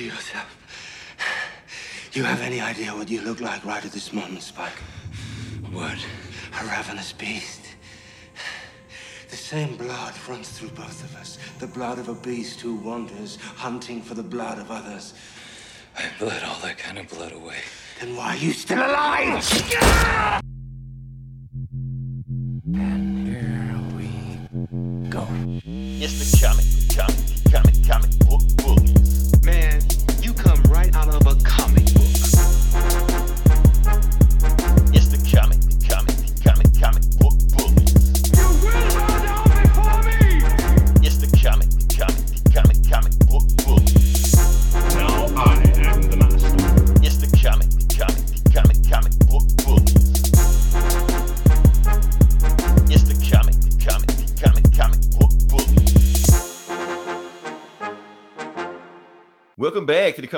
yourself. You have any idea what you look like right at this moment, Spike? What? A ravenous beast. The same blood runs through both of us. The blood of a beast who wanders, hunting for the blood of others. I bled all that kind of blood away. Then why are you still alive?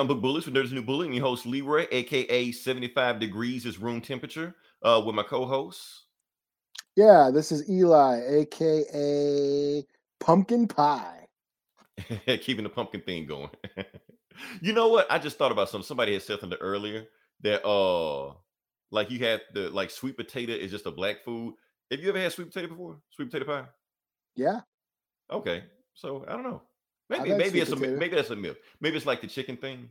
Comic Book Bullies for Nerds New Bully. And your host Leroy, aka 75 degrees is room temperature, uh, with my co-hosts. Yeah, this is Eli, aka Pumpkin Pie. keeping the pumpkin thing going. you know what? I just thought about something. Somebody had said something earlier that uh like you had the like sweet potato is just a black food. Have you ever had sweet potato before? Sweet potato pie? Yeah, Okay. So I don't know. Maybe maybe it's a maybe that's a myth. Maybe it's like the chicken thing.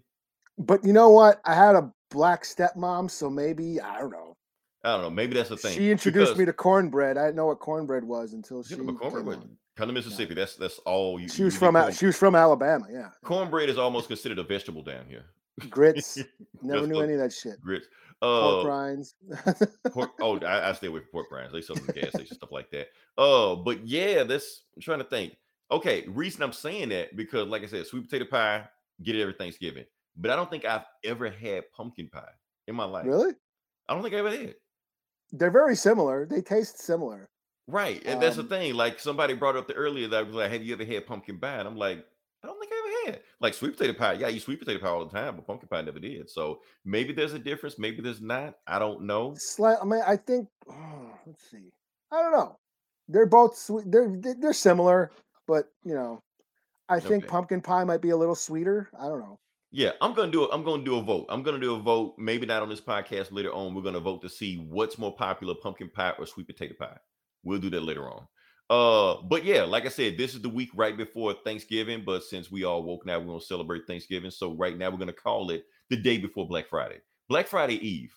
but you know what? I had a black stepmom, so maybe I don't know. I don't know. Maybe that's the thing. She introduced me to cornbread. I didn't know what cornbread was until she. You but cornbread, came would- on. come to Mississippi. That's that's all you. She was get from corn- she was from Alabama. Yeah, cornbread is almost considered a vegetable down here. grits. Never knew any of that shit. Grits. Pork Uh, rinds. pork, oh, I, I stay away from pork rinds. They sell them in gas station stuff like that. Oh, but yeah, that's I'm trying to think. Okay, reason I'm saying that because, like I said, sweet potato pie, get it every Thanksgiving. But I don't think I've ever had pumpkin pie in my life. really? I don't think I ever had. They're very similar. They taste similar. Right, and that's the Um, thing. Like somebody brought up the earlier that I was like, "Have you ever had pumpkin pie?" And I'm like, "I don't think I ever had." Like sweet potato pie, yeah, I eat sweet potato pie all the time, but pumpkin pie never did. So maybe there's a difference. Maybe there's not. I don't know. Slight. I mean, I think. let's see. I don't know. They're both sweet. They're they're similar, but you know, I think pumpkin pie might be a little sweeter. I don't know. Yeah, I'm gonna do it. I'm gonna do a vote. I'm gonna do a vote. Maybe not on this podcast. Later on, we're gonna vote to see what's more popular: pumpkin pie or sweet potato pie. We'll do that later on. Uh, but yeah, like I said, this is the week right before Thanksgiving. But since we all woke now, we're gonna celebrate Thanksgiving. So right now, we're gonna call it the day before Black Friday, Black Friday Eve.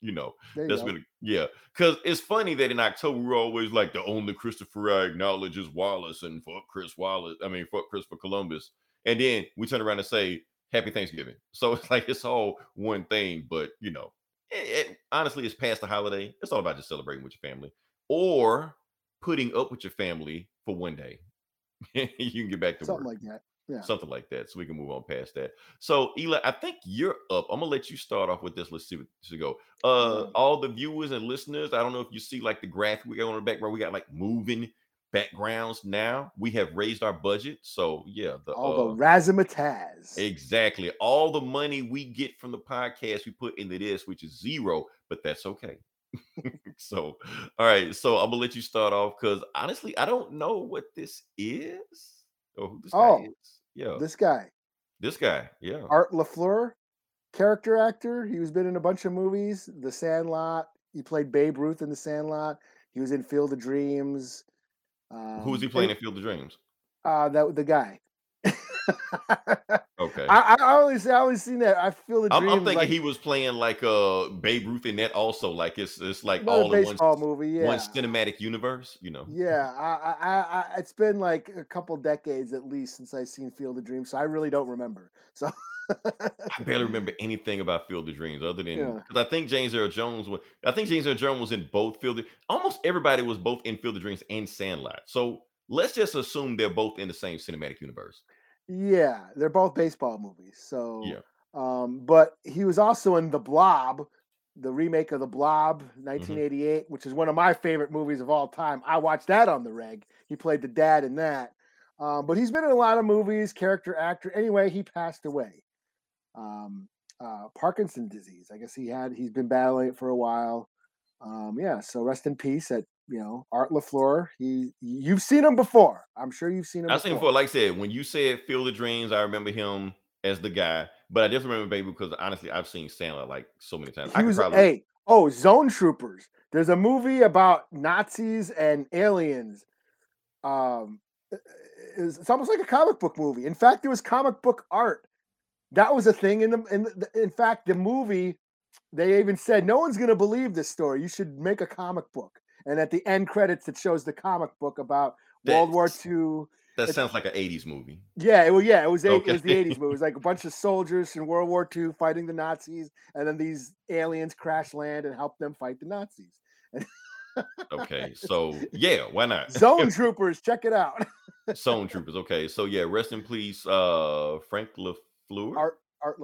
You know, There you that's go. been yeah. Because it's funny that in October we're always like the only Christopher I acknowledge is Wallace and fuck Chris Wallace. I mean fuck Christopher Columbus. And then we turn around and say Happy Thanksgiving. So it's like it's all one thing, but you know, it, it- honestly, it's past the holiday. It's all about just celebrating with your family or putting up with your family for one day. you can get back to Something work like that. Yeah. something like that. So we can move on past that. So Eli, I think you're up. I'm gonna let you start off with this. Let's see what to go. Uh, Alright. all the viewers and listeners. I don't know if you see like the graphic we got on the background. We got like moving backgrounds now. We have raised our budget. So yeah, the All uh, the razzmatazz. exactly all the money we get from the podcast we put into this, which is zero, but that's okay. so all right, so I'm gonna let you start off because honestly, I don't know what this is or who this Oh, guy is. Yeah, This guy, this guy, yeah. Art Lafleur, character actor. He was been in a bunch of movies. The Sandlot. He played Babe Ruth in The Sandlot. He was in Field of Dreams. Who was he Um, playing and- in Field of Dreams? Uh, that the guy. Okay. I, I always I always seen that. I feel the I'm. I'm thinking like, he was playing like uh Babe Ruth in that also. Like it's it's like all in one, movie. Yeah, one cinematic universe, you know. yeah. I, I, I, I, it's been like a couple decades at least since I've seen Field of Dreams, so I really don't remember. So I barely remember anything about Field of Dreams other than Yeah. because I think James Earl Jones was I think James Earl Jones was in both Field of almost everybody was both in Field of Dreams and Sandlot. So let's just assume they're both in the same cinematic universe. Yeah, they're both baseball movies. So Yeah. Um, but he was also in The Blob, the remake of The Blob, 1988, which is one of my favorite movies of all time. I watched that on the reg. He played the dad in that. Um, but he's been in a lot of movies, character actor. Anyway, he passed away. Um, uh, Parkinson disease. I guess he had. He's been battling it for a while. Um, yeah. So rest in peace. At you know Art Lafleur. He you've seen him before. I'm sure you've seen him. I've seen him before. Like I said, when you said Field of Dreams, I remember him as the guy, but I definitely remember Baby because honestly, I've seen Sandlot like so many times. He could was probably hey oh Zone Troopers. There's a movie about Nazis and aliens. Um, it's, it's almost like a comic book movie. In fact, there was comic book art. That was a thing in the in the, in fact the movie. They even said no one's going to believe this story. You should make a comic book. And at the end credits, it shows the comic book about World War II. that sounds like an 80s movie. Yeah, it, well, yeah, it was eight, it was the eighties movie. It was like a bunch of soldiers in World War II fighting the Nazis, and then these aliens crash land and help them fight the Nazis. Okay, so yeah, why not? Zone Troopers, check it out. Zone Troopers. Okay, so yeah, rest in peace, uh, Frank Lafleur, Art, Art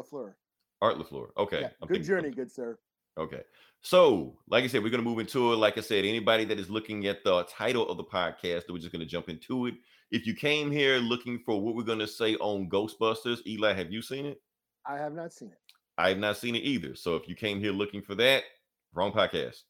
Art Lafleur. Okay, Yeah, good thinking- journey, good sir. Okay. So, like I said, we're going to move into it. Like I said, anybody that is looking at the title of the podcast, we're just going to jump into it. If you came here looking for what we're going to say on Ghostbusters, Eli, have you seen it? I have not seen it. I have not seen it either. So, if you came here looking for that, wrong podcast.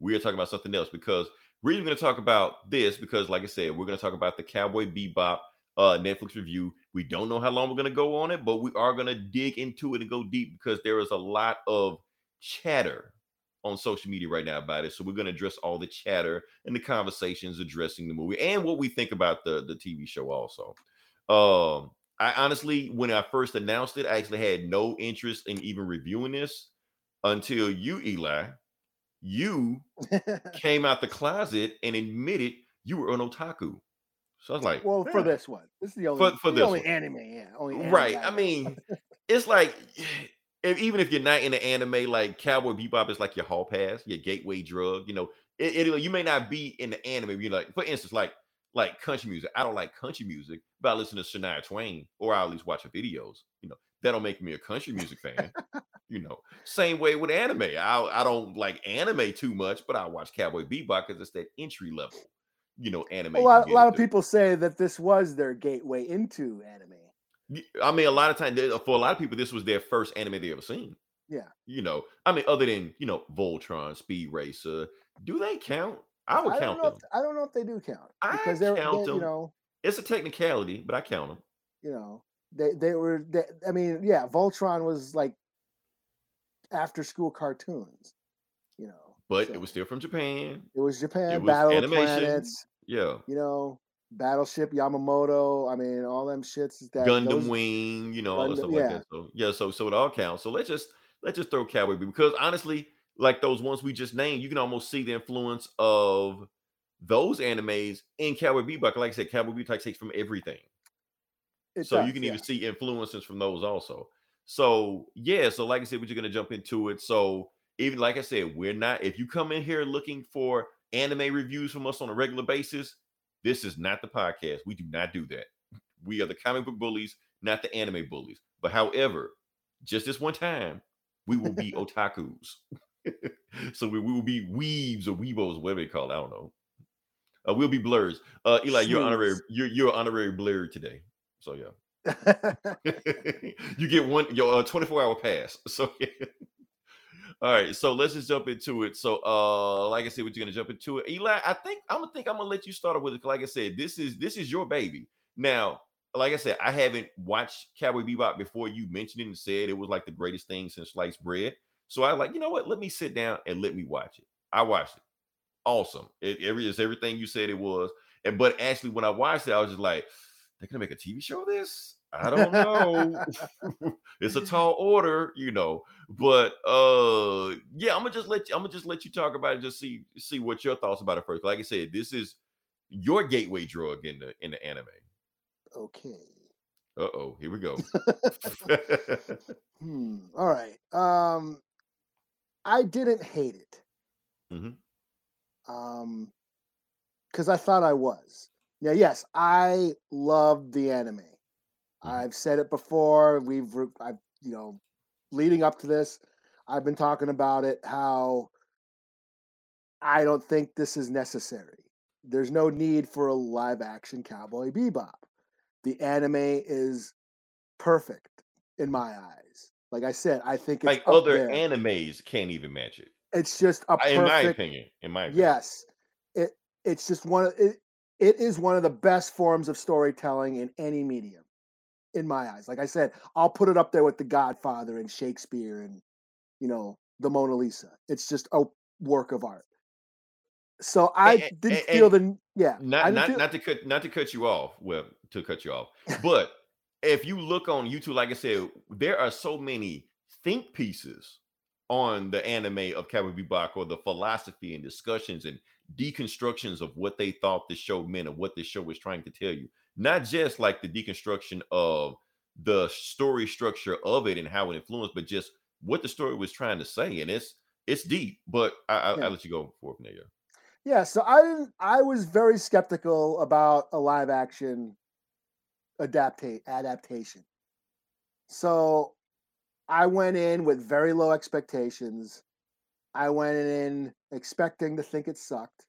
We are talking about something else because we're even going to talk about this because, like I said, we're going to talk about the Cowboy Bebop uh, Netflix review. We don't know how long we're going to go on it, but we are going to dig into it and go deep because there is a lot of chatter on social media right now about it. So we're going to address all the chatter and the conversations addressing the movie and what we think about the the TV show also. Um I honestly when I first announced it, I actually had no interest in even reviewing this until you Eli you came out the closet and admitted you were an otaku. So I was like, well, for this one, this is the only For- for the this only one. anime. Yeah, only anime right. I I mean, it's like if, even if you're not into anime, like Cowboy Bebop is like your hall pass, your gateway drug. You know, it, it- you may not be in the anime. You like, for instance, like like country music. I don't like country music, but I listen to Shania Twain, or I at least watch her videos. You know, that'll make me a country music fan. you know, same way with anime. I I don't like anime too much, but I watch Cowboy Bebop because it's that entry level. You know, anime. a lot, a lot of people say that this was their gateway into anime. I mean, a lot of times for a lot of people, this was their first anime they ever seen. Yeah. You know, I mean, other than you know, Voltron, Speed Racer, do they count? I would I count them. If, I don't know if they do count I because they're, count they, you know, It's a technicality, but I count them. you know, they they were. They, I mean, yeah, Voltron was like after school cartoons. You know, But so it was still from Japan. it was Japan It was Battle of animation. Planets. Yeah, You know, Battleship Yamamoto. I mean, all them shits is that Gundam those- Wing. You know, all that stuff yeah. like that. So yeah, so so it all counts. So let's just let's just throw Cowboy Bebop because honestly, like those ones we just named, you can almost see the influence of those animes in Cowboy Bebop. Like I said, Cowboy Bebop takes from everything. it so you can yeah. even see influences from those also. So yeah, so like I said, we're just gonna jump into it. So even like I said, we're not if you come in here looking for anime reviews from us on a regular basis, this is not the podcast. We do not do that. We are the comic book bullies, not the anime bullies. But however, just this one time, we will be otakus. so we, we will be weaves or weebos, whatever they call it. I don't know. Uh, we'll be blurs. Uh, Eli, you're honorary. You're you're honorary blur today. So yeah. you get one your uh, 24 hour pass. So yeah. All right, so let's just jump into it. So, uh, like I said, we're gonna jump into it. Eli, I think I'm gonna think I'm gonna let you start with it. Like I said, this is this is your baby. Now, like I said, I haven't watched Cowboy Bebop before you mentioned it and said it was like the greatest thing since sliced bread. So I like, you know what? Let me sit down and let me watch it. I watched it. Awesome. It every is everything you said it was. And but actually, when I watched it, I was just like, they're gonna make a TV show of this? I don't know. it's a tall order, you know. But uh yeah, I'm gonna just let you I'm gonna just let you talk about it, just see see what your thoughts about it first. Like I said, this is your gateway drug in the in the anime. okay. Uh-oh, here we go. Hmm. All right. Um, I didn't hate it. Mhm. Um, because I thought I was. Yeah. Yes, I love the anime. Mm-hmm. I've said it before. We've, I've, you know, leading up to this, I've been talking about it. How I don't think this is necessary. There's no need for a live action Cowboy Bebop. The anime is perfect in mm-hmm. my eyes. Like I said, I think it's like other there. animes can't even match it. it's just a I- In my opinion. In my opinion. Yes, it it's just one of it. It is one of the best forms of storytelling in any medium. In my eyes. Like I said, I'll put it up there with The Godfather and Shakespeare and you know the Mona Lisa. It's just a work of art. So I A- a- didn't feel the yeah. Not not feel, not to cut not to cut you off. Well, to cut you off, but if you look on YouTube, like I said, there are so many think pieces on the anime of Cowboy Bebop or the philosophy and discussions and deconstructions of what they thought the show meant or what the show was trying to tell you. Not just like the deconstruction of the story structure of it and how it influenced, but just what the story was trying to say. And it's it's deep, but I, I, Yeah. I'll let you go for it yeah. yeah. So I didn't. I was very skeptical about a live action adaptate adaptation. So I went in with very low expectations. I went in expecting to think it sucked,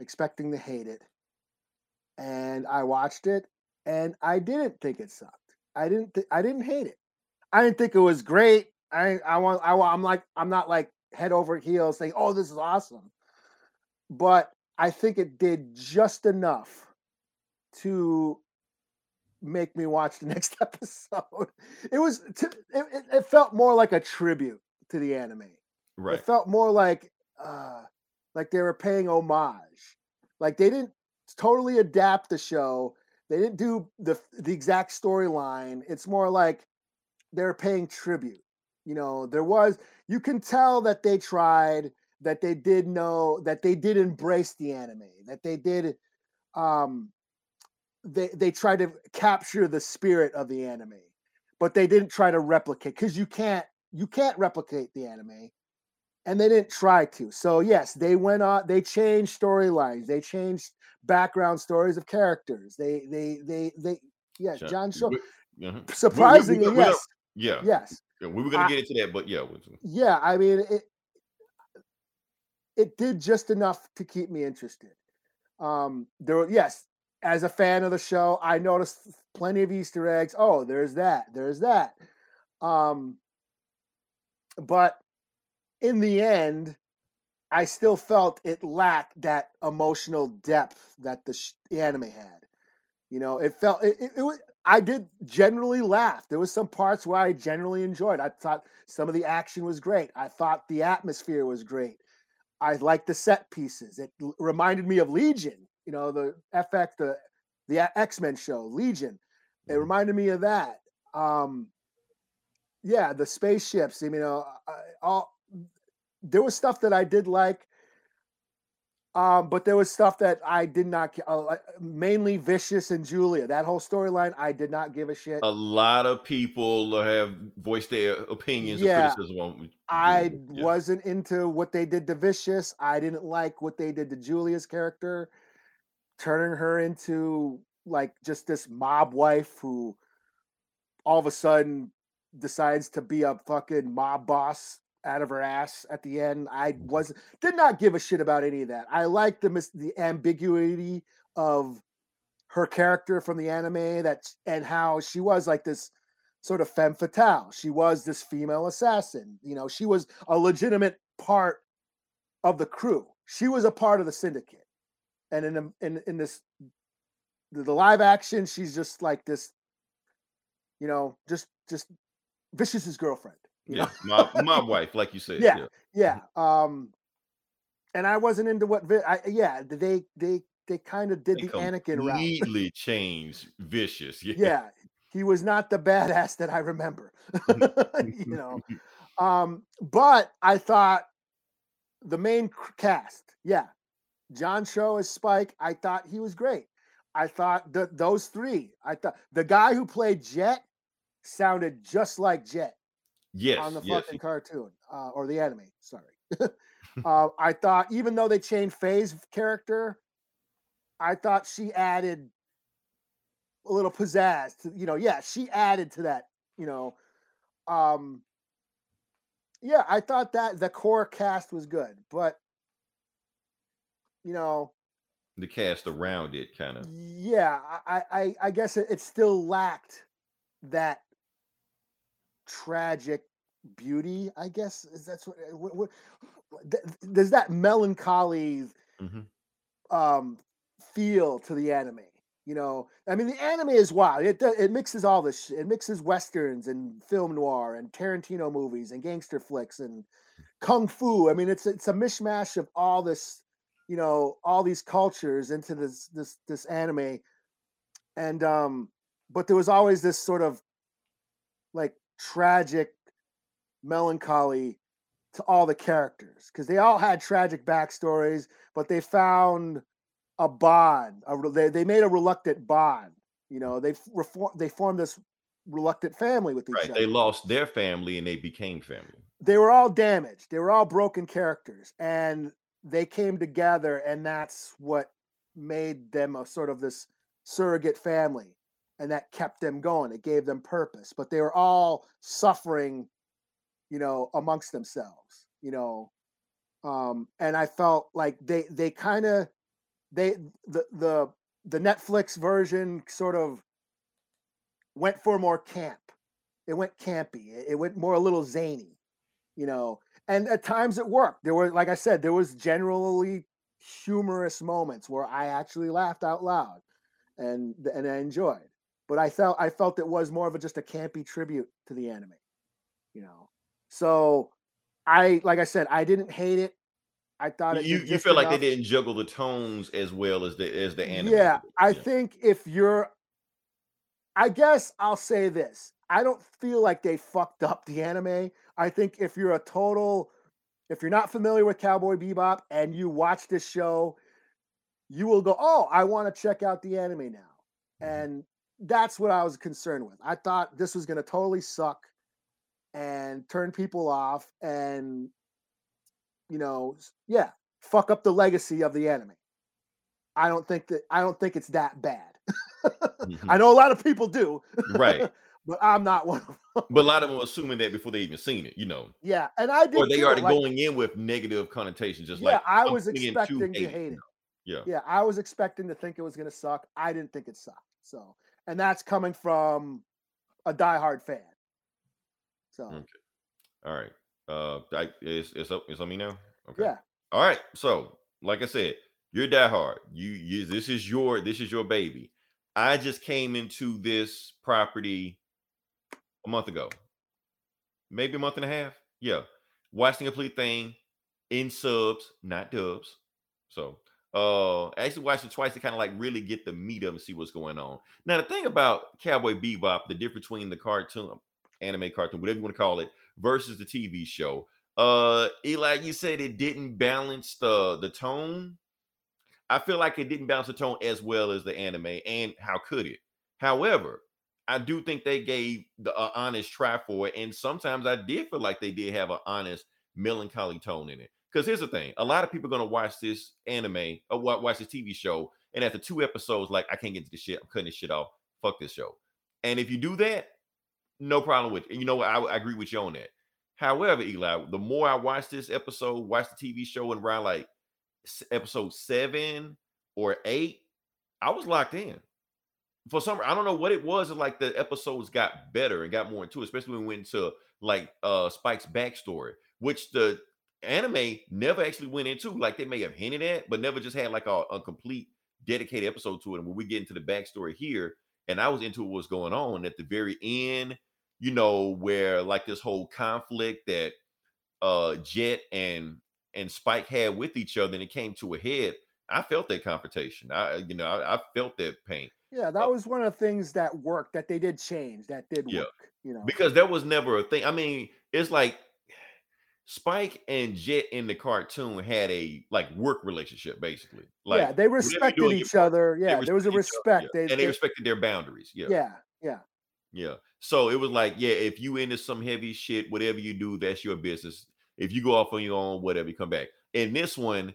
expecting to hate it. And I watched it and I didn't think it sucked. I didn't th- I didn't hate it. I didn't think it was great. I I want I I'm like I'm not like head over heels saying, "Oh, this is awesome." But I think it did just enough to make me watch the next episode. It was t- it, it, it felt more like a tribute to the anime. Right. It felt more like uh like they were paying homage. Like they didn't totally adapt the show. They didn't do the the exact storyline. It's more like they're paying tribute. You know, there was you can tell that they tried, that they did know, that they did embrace the anime, that they did um they they tried to capture the spirit of the anime, but they didn't try to replicate because you can't you can't replicate the anime and they didn't try to. So yes, they went on. They changed storylines. They changed background stories of characters. They they they they yeah. John- Shaw. uh-huh. We- we- we- Surprisingly, we- yes, Yeah. yes, Yeah, we were gonna get into that, but yeah, yeah. I mean, it it did just enough to keep me interested. Um, there, were- yes, as a fan of the show, I noticed plenty of Easter eggs. Oh, there's that. There's that. Um, but in the end, I still felt it lacked that emotional depth that the, sh- the anime had. You know, it felt it, it, it was. I did generally laugh. There was some parts where I generally enjoyed. I thought some of the action was great. I thought the atmosphere was great. I liked the set pieces. It l- reminded me of Legion. You know, the FX, the the X Men show, Legion. It Mhm. reminded me of that. Um, yeah, the spaceships. I mean, uh, I- all there was stuff that I did like, um, but there was stuff that I did not. Uh, mainly Vicious and Julia. That whole storyline, I did not give a shit. a lot of people have voiced their opinions Yeah, and criticism on. I yeah. wasn't into what they did to Vicious. I didn't like what they did to Julia's character, turning her into like just this mob wife who all of a sudden decides to be a fucking mob boss out of her ass at the end. I mm-hmm. was did not give a shit about any of that. I liked the mis- the ambiguity of her character from the anime that and how she was like this sort of femme fatale. She was this female assassin. You know, she was a legitimate part of the crew. She was a part of the syndicate. And in the- in in this the, the live action, she's just like this, you know, just just Vicious's girlfriend. Yeah, my my wife, like you said. Yeah. yeah. Um, and I wasn't into what. Vi- I, yeah, they they they kind of did They the Anakin route. completely changed vicious. Yeah. yeah he was not the badass that i remember you know um but i thought the main cast yeah john cho as spike i thought he was great i thought that those three i thought the guy who played jet sounded just like jet Yes. on the yes. fucking cartoon uh, or the anime sorry uh, i thought even though they changed faye's character i thought she added a little pizzazz to you know yeah she added to that you know um yeah i thought that the core cast was good but you know The cast around it, kind of. yeah i i i guess it, it still lacked that tragic beauty i guess is that's what, what, what th- there's that melancholy Mhm. um feel to the anime You know, I mean, the anime is wild. It it mixes all this. Shit. It mixes westerns and film noir and Tarantino movies and gangster flicks and kung fu. I mean, it's it's a mishmash of all this, you know, all these cultures into this this this anime. And um, but there was always this sort of like tragic melancholy to all the characters because they all had tragic backstories, but they found a bond. A, they, they made a reluctant bond. You know, they reform, they formed this reluctant family with each Right. other. They lost their family and they became family. they were all damaged. They were all broken characters, and they came together, and that's what made them a sort of this surrogate family, and that kept them going. It gave them purpose, but they were all suffering, you know, amongst themselves, you know. Um, and I felt like they they kind of they the the the Netflix version sort of went for more camp. It went campy. It, it went more a little zany you know and at times it worked there were like i said there was generally humorous moments where i actually laughed out loud and and i enjoyed but i felt i felt it was more of a just a campy tribute to the anime you know so i like i said i didn't hate it i thought it You you feel like they didn't juggle the tones as well as the as the anime. Yeah, did. I Yeah. think if you're, I guess I'll say this: I don't feel like they fucked up the anime. I think if you're a total, if you're not familiar with Cowboy Bebop and you watch this show, you will go, "Oh, I want to check out the anime now," mm-hmm. and that's what I was concerned with. I thought this was going to totally suck and turn people off, and you know, yeah, fuck up the legacy of the anime. I don't think that I don't think it's that bad. Mhm. I know a lot of people do, right. but I'm not one of them. But a lot of them are assuming that before they even seen it, you know, Yeah, and I did. or they already like- going in with negative connotations, just Yeah, like I was expecting to hate hate it. Yeah. Yeah, I was expecting to think it was going to suck. I didn't think it sucked. So, and that's coming from a diehard fan. So, Okay. All right. Uh, I, it's it's up. It's on me now. Okay. yeah, All right. So, like I said, you're die hard. You you this is your this is your baby. I just came into this property a month ago. Maybe a month and a half. Yeah. Watched the complete thing in subs, not dubs. So uh I actually watched it twice to kind of like really get the meat of and see what's going on. Now the thing about Cowboy Bebop, the difference between the cartoon, anime cartoon, whatever you want to call it, versus the TV show. Uh Eli, you said it didn't balance the the tone. I feel like it didn't balance the tone as well as the anime, and how could it? However, I do think they gave the uh, honest try for it, and sometimes I did feel like they did have an honest melancholy tone in it. Because here's the thing: a lot of people are gonna watch this anime or watch this TV show, and after two episodes, like I can't get to the shit, I'm cutting this shit off. Fuck this show. And if you do that, no problem with it. You know what? I, I agree with you on that. However, Eli, the more I watch this episode, watch the TV show, and around like episode seven or eight, I was locked in. For some, I don't know what it was. Like the episodes got better and got more into, it, especially when we went into like uh Spike's backstory, which the anime never actually went into. Like they may have hinted at, but never just had like a, a complete dedicated episode to it. And when we get into the backstory here, and I was into what's going on at the very end, you know, where like this whole conflict that uh Jet and and Spike had with each other, and it came to a head. I felt that confrontation. I, you know, I, I felt that pain yeah, that was one of the things that worked. That they did change. That did Yeah. work. You know, because there was never a thing. I mean, it's like Spike and Jet in the cartoon had a like work relationship, basically. Like yeah, they whatever you do respected in your each other. Yeah, there was a respect yeah, They, and they they- respected their boundaries. Yeah. yeah, yeah. Yeah. So it was like, yeah, if you into some heavy shit, whatever you do, that's your business. If you go off on your own, whatever, you come back. And this one,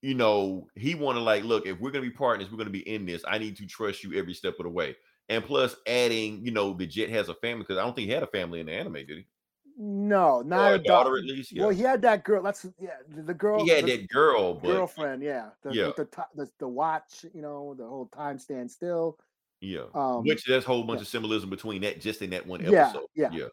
you know, he wanted like, look, if we're gonna be partners, we're gonna be in this. I need to trust you every step of the way. And plus, adding, you know, the Jet has a family because I don't think he had a family in the anime, did he? No, not a daughter at least. Yeah. Well, he had that girl. That's yeah, the girl. he had the that girl, but girlfriend. Yeah, the, Yeah. The, the the watch. You know, the whole time stand still. yeah. Um, Which there's a whole bunch yeah. of symbolism between that just in that one episode. yeah. Yeah.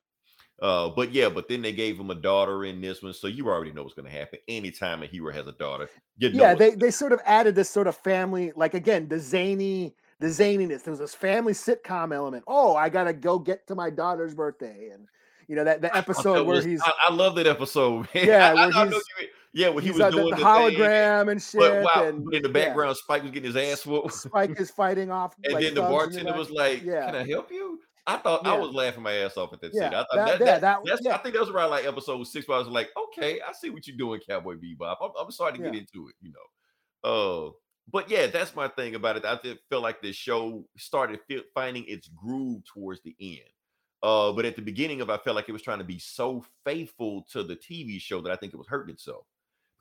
Uh, but yeah, but then they gave him a daughter in this one, so you already know what's gonna happen. Anytime a hero has a daughter, you know yeah, they they sort of added this sort of family, like again, the zany, the zaniness. There was this family sitcom element. Oh, I gotta go get to my daughter's birthday, and you know that the episode where was- he's I, I love that episode. Man. Yeah, I, where I, know he's- yeah, when he was the, doing the the, thing, hologram and shit, but wow, and in the yeah, background, Spike was getting his ass whooped, Spike is fighting off. and like, then the bartender was like, yeah. "Can I help you?" I thought I was laughing my ass off at that Yeah, scene. I thought that, that, that, that- that's, yeah. I think that was around like episode six, where I was like, "Okay, I see what you're doing, Cowboy Bebop." I'm, I'm starting to get into it, you know. Uh, but yeah, that's my thing about it. I did feel like the show started feel, finding its groove towards the end. Uh, but at the beginning of, I felt like it was trying to be so faithful to the TV show that I think it was hurting itself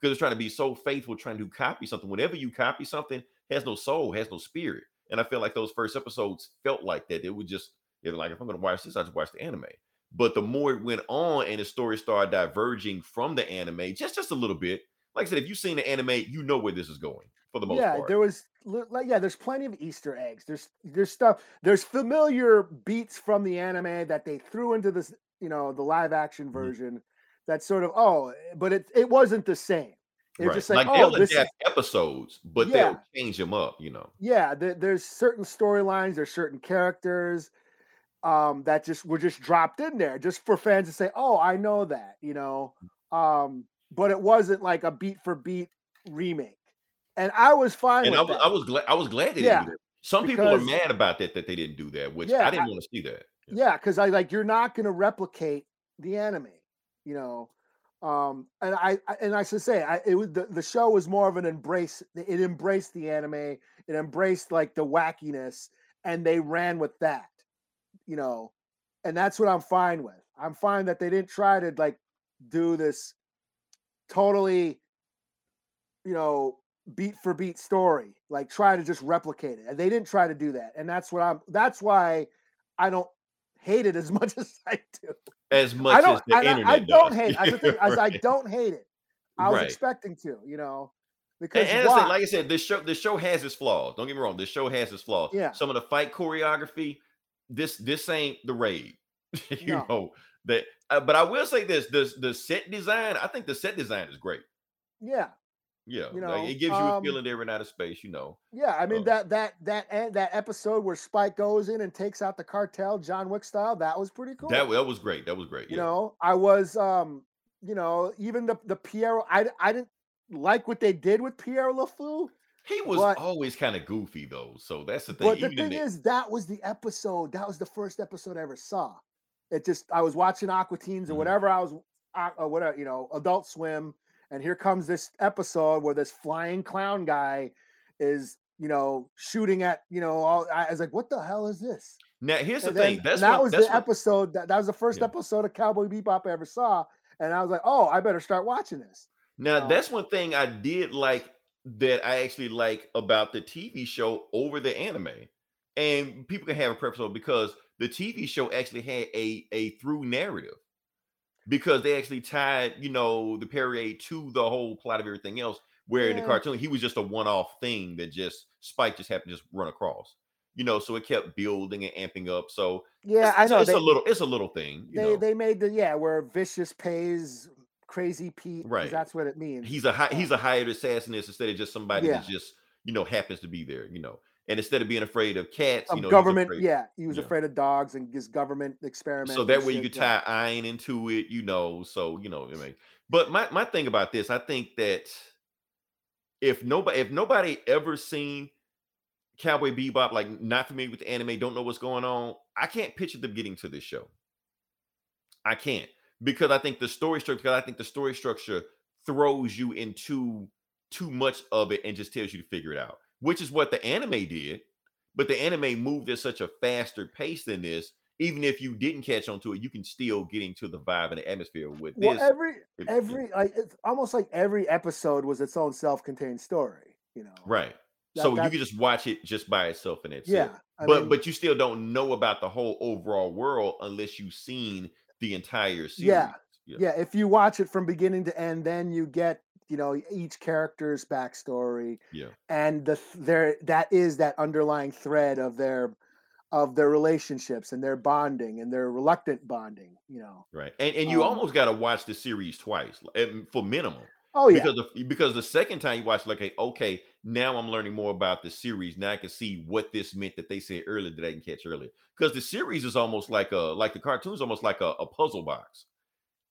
because it's trying to be so faithful, trying to copy something. Whenever you copy something, has no soul, has no spirit. And I feel like those first episodes felt like that. It would just, it was like, if I'm going to watch this, I just watch the anime. But the more it went on and the story started diverging from the anime, just just a little bit. Like I said, if you've seen the anime, you know where this is going for the most yeah, part. there was like yeah, there's plenty of Easter eggs. There's there's stuff. There's familiar beats from the anime that they threw into this, you know, the live action Mm-hmm. version. That sort of oh, but it it wasn't the same. It was Right. just like, like oh, they'll adapt episodes, but Yeah. they'll change them up, you know. yeah. There, there's certain storylines. There's certain characters um that just were just dropped in there just for fans to say, oh, I know that, you know. Um, but it wasn't like a beat for beat remake, and I was fine And with I was. I was glad I was glad they Yeah, didn't do that. Some people are mad about that that they didn't do that, which Yeah, I didn't I- want to see that. yeah because i like you're not going to replicate the anime you know um and i, I and i should say i it was the, the show was more of an embrace it embraced the anime it embraced like the wackiness and they ran with that you know and that's what i'm fine with i'm fine that they didn't try to like do this totally you know beat for beat story like try to just replicate it and they didn't try to do that and that's what i'm that's why i don't hate it as much as i do As much i don't as the I, I- internet I don't does. hate the thing, as i don't hate it i was Right. expecting to you know because and I why? said, like I said, this show this show has its flaws. Don't get me wrong, this show has its flaws. Yeah. Some of the fight choreography, this this ain't the raid. you No. know that. Uh, but I will say this: the the set design. I think the set design is great. yeah Yeah, You like, know, it gives you a um, feeling they're in outer space. You know, yeah i mean Oh. that that that and that episode where spike goes in and takes out the cartel john wick style that was pretty cool that that was great. That was great. you yeah. know i was um you know even the the piero i i didn't like what they did with pierrot le fou he was but- always kind of goofy though. So that's the thing. but the thing is that was the episode that was the first episode i ever saw it just i was watching aqua teens or Mhm. whatever i was uh, whatever you know adult swim and here comes this episode where this flying clown guy is you know shooting at you know all i was like what the hell is this now here's the and, then, thing. That's that what, was that's the what- episode that, that was the first Yeah. episode of cowboy bebop i ever saw and i was like oh i better start watching this Now Um, that's one thing I did like that I actually like about the TV show over the anime. And people can have a preference because the TV show actually had a a through narrative because they actually tied, you know, the Perrier to the whole plot of everything else. Where in the cartoon, he was just a one-off thing that just Spike just happened to just run across. You know, so it kept building and amping up. So yeah it's, i know it's they, a little, it's a little thing. You they know. they made the yeah where vicious pays crazy Pete. Right. that's what it means he's a hi- he's a hired assassinist instead of just somebody that just you know happens to be there you know and instead of being afraid of cats you know government yeah he was yeah. afraid of dogs and his government experiments so that way you could yeah. tie Ein into it you know so you know I mean but my my thing about this I think that if nobody if nobody ever seen Cowboy Bebop like not familiar with the anime don't know what's going on I can't picture them getting to this show I can't because I think the story structure because I think the story structure throws you into too much of it and just tells you to figure it out, which is what the anime did. But the anime moved at such a faster pace than this. Even if you didn't catch on to it, you can still get into the vibe and the atmosphere with well this. every every like it's almost like every episode was its own self-contained story you know right. That- so you can just watch it just by itself and it's yeah I but mean, but you still don't know about the whole overall world unless you've seen the entire series. Yeah. yeah if you watch it from beginning to end then you get you know each character's backstory Yeah. and the there that is that underlying thread of their of their relationships and their bonding and their reluctant bonding you know Right. And and you Um, almost got to watch the series twice and for minimum. Oh yeah, because the because the second time you watch, like, hey, okay, now I'm learning more about the series. Now I can see what this meant that they said earlier that I didn't catch earlier. Because the series is almost like a like the cartoon's almost like a, a puzzle box.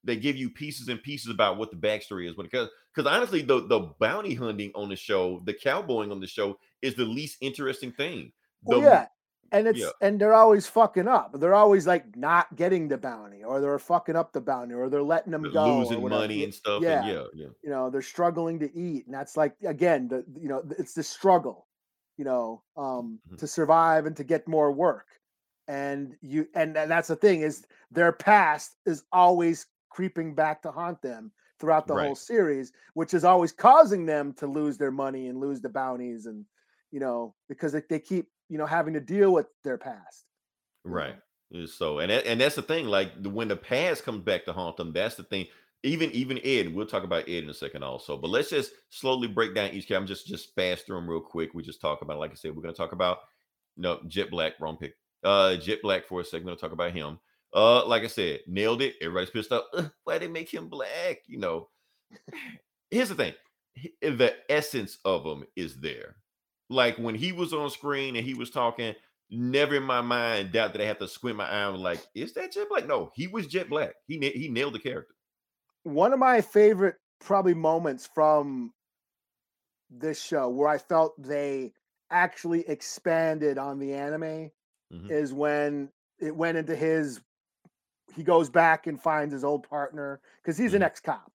They give you pieces and pieces about what the backstory is. Because because honestly, the the bounty hunting on the show, the cowboying on the show is the least interesting thing. well, The- yeah. And it's yeah. and they're always fucking up. They're always like not getting the bounty, or they're fucking up the bounty, or they're letting them go, losing money and stuff. Yeah. And yeah, yeah. you know they're struggling to eat and that's like again the you know it's the struggle you know um Mhm. to survive and to get more work and you and, and that's the thing is their past is always creeping back to haunt them throughout the whole series which is always causing them to lose their money and lose the bounties and you know because they, they keep you know having to deal with their past? Right. So and that, and that's the thing. Like when the past comes back to haunt them, that's the thing. Even even Ed, we'll talk about Ed in a second also. But let's just slowly break down each character. I'm just just fast through them real quick. We just talk about, like I said, we're gonna talk about no Jet Black, wrong pick. Uh, Jet Black for a second. We're gonna talk about him. Uh, like I said, nailed it. Everybody's pissed off. Why they make him black? You know. Here's the thing. The essence of him is there. Like when he was on screen and he was talking, never in my mind doubt that I have to squint my eye and like, is that Jet Black? No, he was Jet Black. He he nailed the character. one of my favorite probably moments from this show where I felt they actually expanded on the anime Mhm. is when it went into his he goes back and finds his old partner because he's an Mhm. ex-cop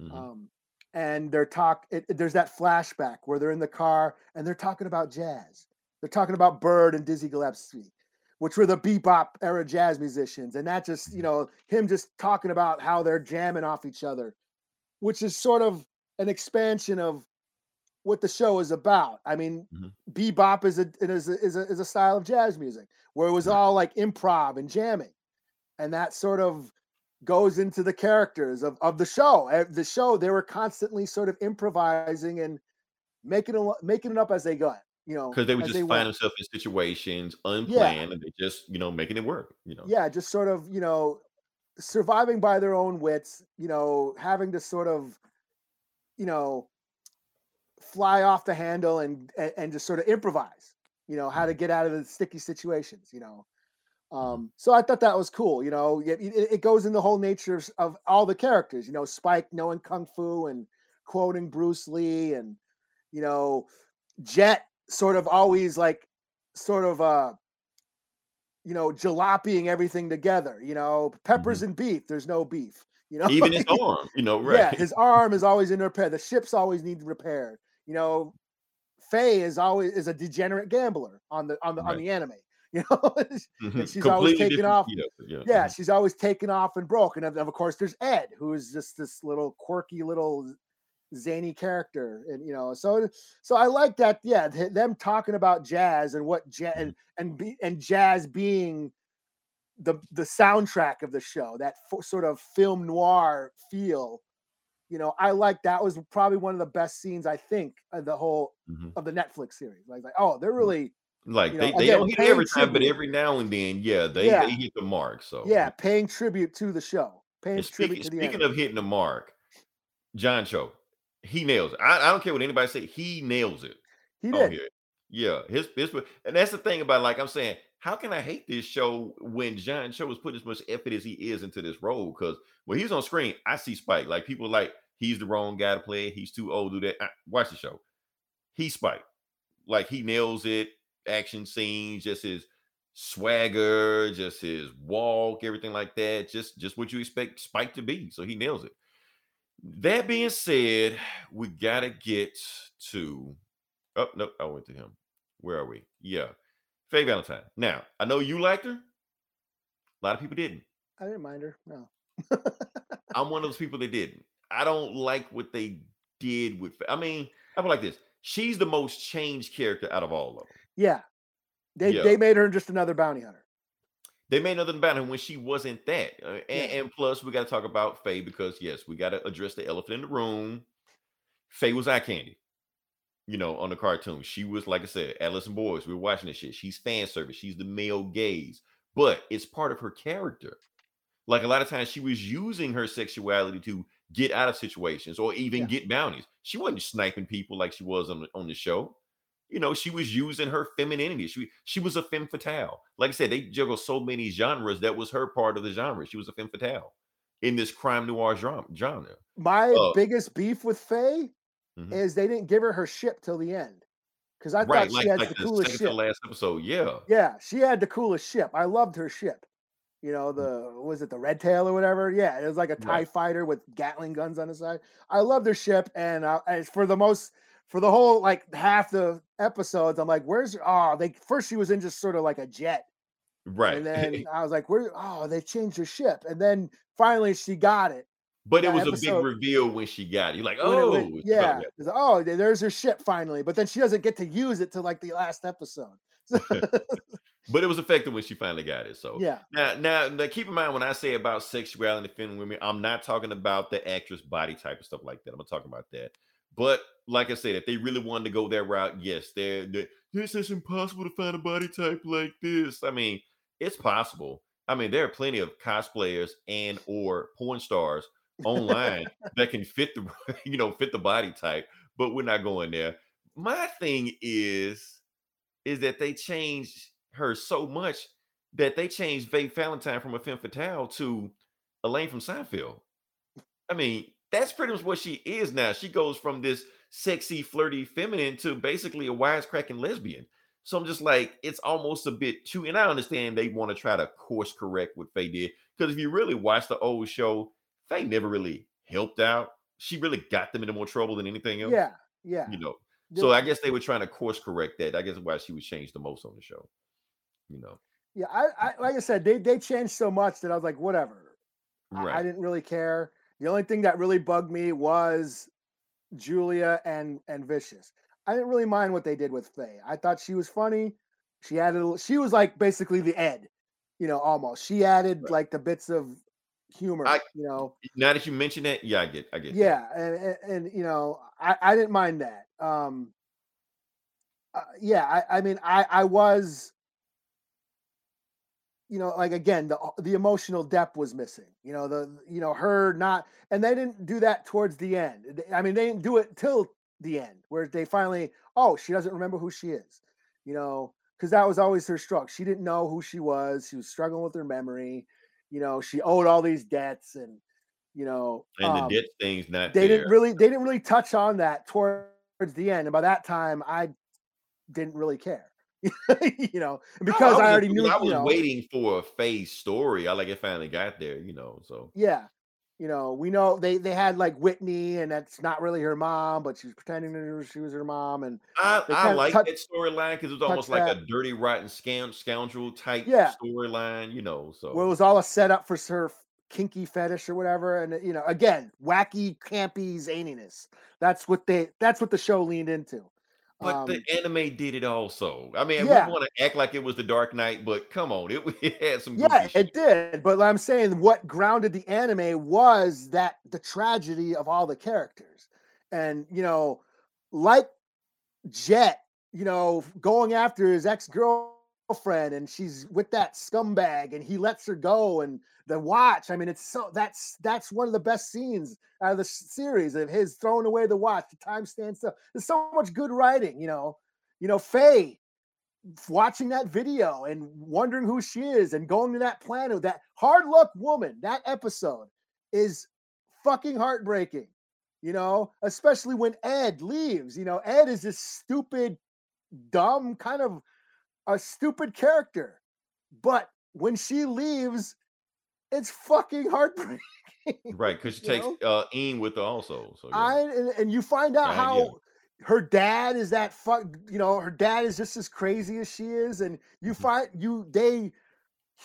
Mhm. um and they're talk it, it- there's that flashback where they're in the car and they're talking about jazz they're talking about bird and dizzy gillespie which were the bebop era jazz musicians and that just you know him just talking about how they're jamming off each other which is sort of an expansion of what the show is about i mean Mhm. bebop is a is a, is a is a style of jazz music where it was all like improv and jamming and that sort of goes into the characters of, of the show Uh, the show they were constantly sort of improvising and making it making it up as they go you know Because they would just find went. themselves in situations unplanned and they just, you know, making it work. You know. yeah just sort of you know surviving by their own wits you know having to sort of you know fly off the handle and and, and just sort of improvise you know how to get out of the sticky situations you know um so i thought that was cool you know it, it it goes in the whole nature of, of all the characters you know spike knowing kung fu and quoting bruce lee and you know jet sort of always like sort of uh you know jalopying everything together you know peppers and beef there's no beef you know Mm-hmm. Even his arm, you know, right. yeah his arm is always in repair the ships always need repaired you know faye is always is a degenerate gambler on the on the on the anime you know Mhm. she's always taking off- Yeah, yeah. yeah mhm. she's always taken off and broke and of, of course there's ed who is just this little quirky little zany character and you know so so i like that yeah th- them talking about jazz and what jazz and and, be, and jazz being the the soundtrack of the show that fo- sort of film noir feel you know i like that was probably one of the best scenes i think of the whole Mhm. of the netflix series like, like oh they're really Like you they, know, they again, don't hit every time, but every now and then, yeah, they, Yeah. they hit the mark. So yeah paying tribute to the show paying And tribute to the speaking anime. of hitting the mark, John Cho, he nails it. I, I don't care what anybody say, he nails it. he did here. Yeah, his his and that's the thing about like I'm saying, how can I hate this show when John Cho has put as much effort as he is into this role? Because when he's on screen, I see Spike. Like people like he's the wrong guy to play. He's too old to do that. I- watch the show. He's Spike. Like he nails it. Action scenes, just his swagger, just his walk, everything like that. Just just what you expect Spike to be. So he nails it. That being said, we gotta get to. Oh no, I went to him. Where are we? Yeah, Faye Valentine. Now I know you liked her. A lot of people didn't. i didn't mind her no I'm one of those people that didn't. I don't like what they did with. I mean, I feel like this. She's the most changed character out of all of them. Yeah they Yeah. they made her just another bounty hunter They made nothing about her when she wasn't that. Uh, and, Yeah. and plus, we got to talk about Faye because yes, we got to address the elephant in the room. Faye was eye candy, you know, on the cartoon. She was like I said, Adolescent Boys. We were watching this shit. She's fan service. She's the male gaze, but it's part of her character. Like a lot of times, she was using her sexuality to get out of situations or even Yeah. get bounties. She wasn't sniping people like she was on the, on the show. You know, she was using her femininity. She she was a femme fatale. Like I said, they juggle so many genres. That was her part of the genre. She was a femme fatale in this crime noir genre. My Uh, biggest beef with Faye Mhm. is they didn't give her her ship till the end because I right, thought like, she had like the the coolest ship. last episode. Yeah. Yeah, she had the coolest ship. I loved her ship. You know, Mm. the was it the Red Tail or whatever? Yeah, it was like a TIE Right. fighter with Gatling guns on the side. I loved her ship, and uh, as for the most for the whole like half the episodes, I'm like, where's oh they first she was in just sort of like a jet, Right. and then I was like, where oh they changed her ship, and then finally she got it. but it was a big reveal when she got it. You're like, it oh, was- yeah, about it's oh there's her ship finally, but then she doesn't get to use it till like the last episode. But it was effective when she finally got it. So yeah, Now, now, now, keep in mind when I say about sexuality in women, I'm not talking about the actress body type and stuff like that. I'm not talking about that. But like I said, if they really wanted to go that route, yes, they're, they this is impossible to find a body type like this. I mean, it's possible. I mean, there are plenty of cosplayers and or porn stars online that can fit the you know fit the body type, but we're not going there. My thing is is that they changed her so much that they changed Faye Valentine from a femme fatale to Elaine from Seinfeld. I mean, that's pretty much what she is now. She goes from this sexy, flirty, feminine to basically a wisecracking lesbian. So I'm just like, it's almost a bit too. And I understand they want to try to course correct what Faye did. Because if you really watch the old show, Faye never really helped out. She really got them into more trouble than anything else. yeah, yeah. You know. The- So I guess they were trying to course correct that. I guess why she was changed the most on the show. You know. Yeah, I, I like I said, they they changed so much that I was like, whatever. I- I, didn't really care. The only thing that really bugged me was Julia and and Vicious. I didn't really mind what they did with Faye. I thought she was funny. She added. She was like basically the Ed, you know, almost. She added Right. like the bits of humor, I- you know. Now that you mention it, yeah, I get, I get. Yeah, and, and and you know, I I didn't mind that. Um, uh, yeah, I I mean, I I was you know, like again, the the emotional depth was missing. You know, the you know her not, and they didn't do that towards the end. I mean, they didn't do it till the end, where they finally, oh, she doesn't remember who she is. You know, because that was always her struggle. She didn't know who she was. She was struggling with her memory. You know, she owed all these debts, and you know, And um, the debt thing's not they there. didn't really they didn't really touch on that towards the end and by that time i didn't really care you know because was i, just- already knew I was you know, waiting for a Faye's story. I like it finally got there. You know, so yeah you know we know they they had like whitney and that's not really her mom but she was pretending that she was her mom and I, I like touch- that storyline because it was almost like a dirty, rotten scam scoundrel type Yeah. storyline. You know, so well, it was all a setup for her kinky fetish or whatever and you know again wacky campy zaniness that's what they that's what the show leaned into But Um, the anime did it also. I mean, Yeah. we want to act like it was the Dark Knight, but come on, it, it had some. Yeah, shit. it did. But I'm saying what grounded the anime was that the tragedy of all the characters. And, you know, like Jet, you know, going after his ex girlfriend and she's with that scumbag and he lets her go and the watch. I mean, it's so that's that's one of the best scenes out of the series of his throwing away the watch. The time stands still. There's so much good writing, you know. You know, Faye watching that video and wondering who she is and going to that planet that hard luck woman that episode is fucking heartbreaking you know especially when ed leaves you know ed is this stupid dumb kind of a stupid character but when she leaves it's fucking heartbreaking right because she takes know? uh Ein with her also. So yeah. I and, and you find out Yeah, how her dad is that fuck you know her dad is just as crazy as she is and you Mm-hmm. find you they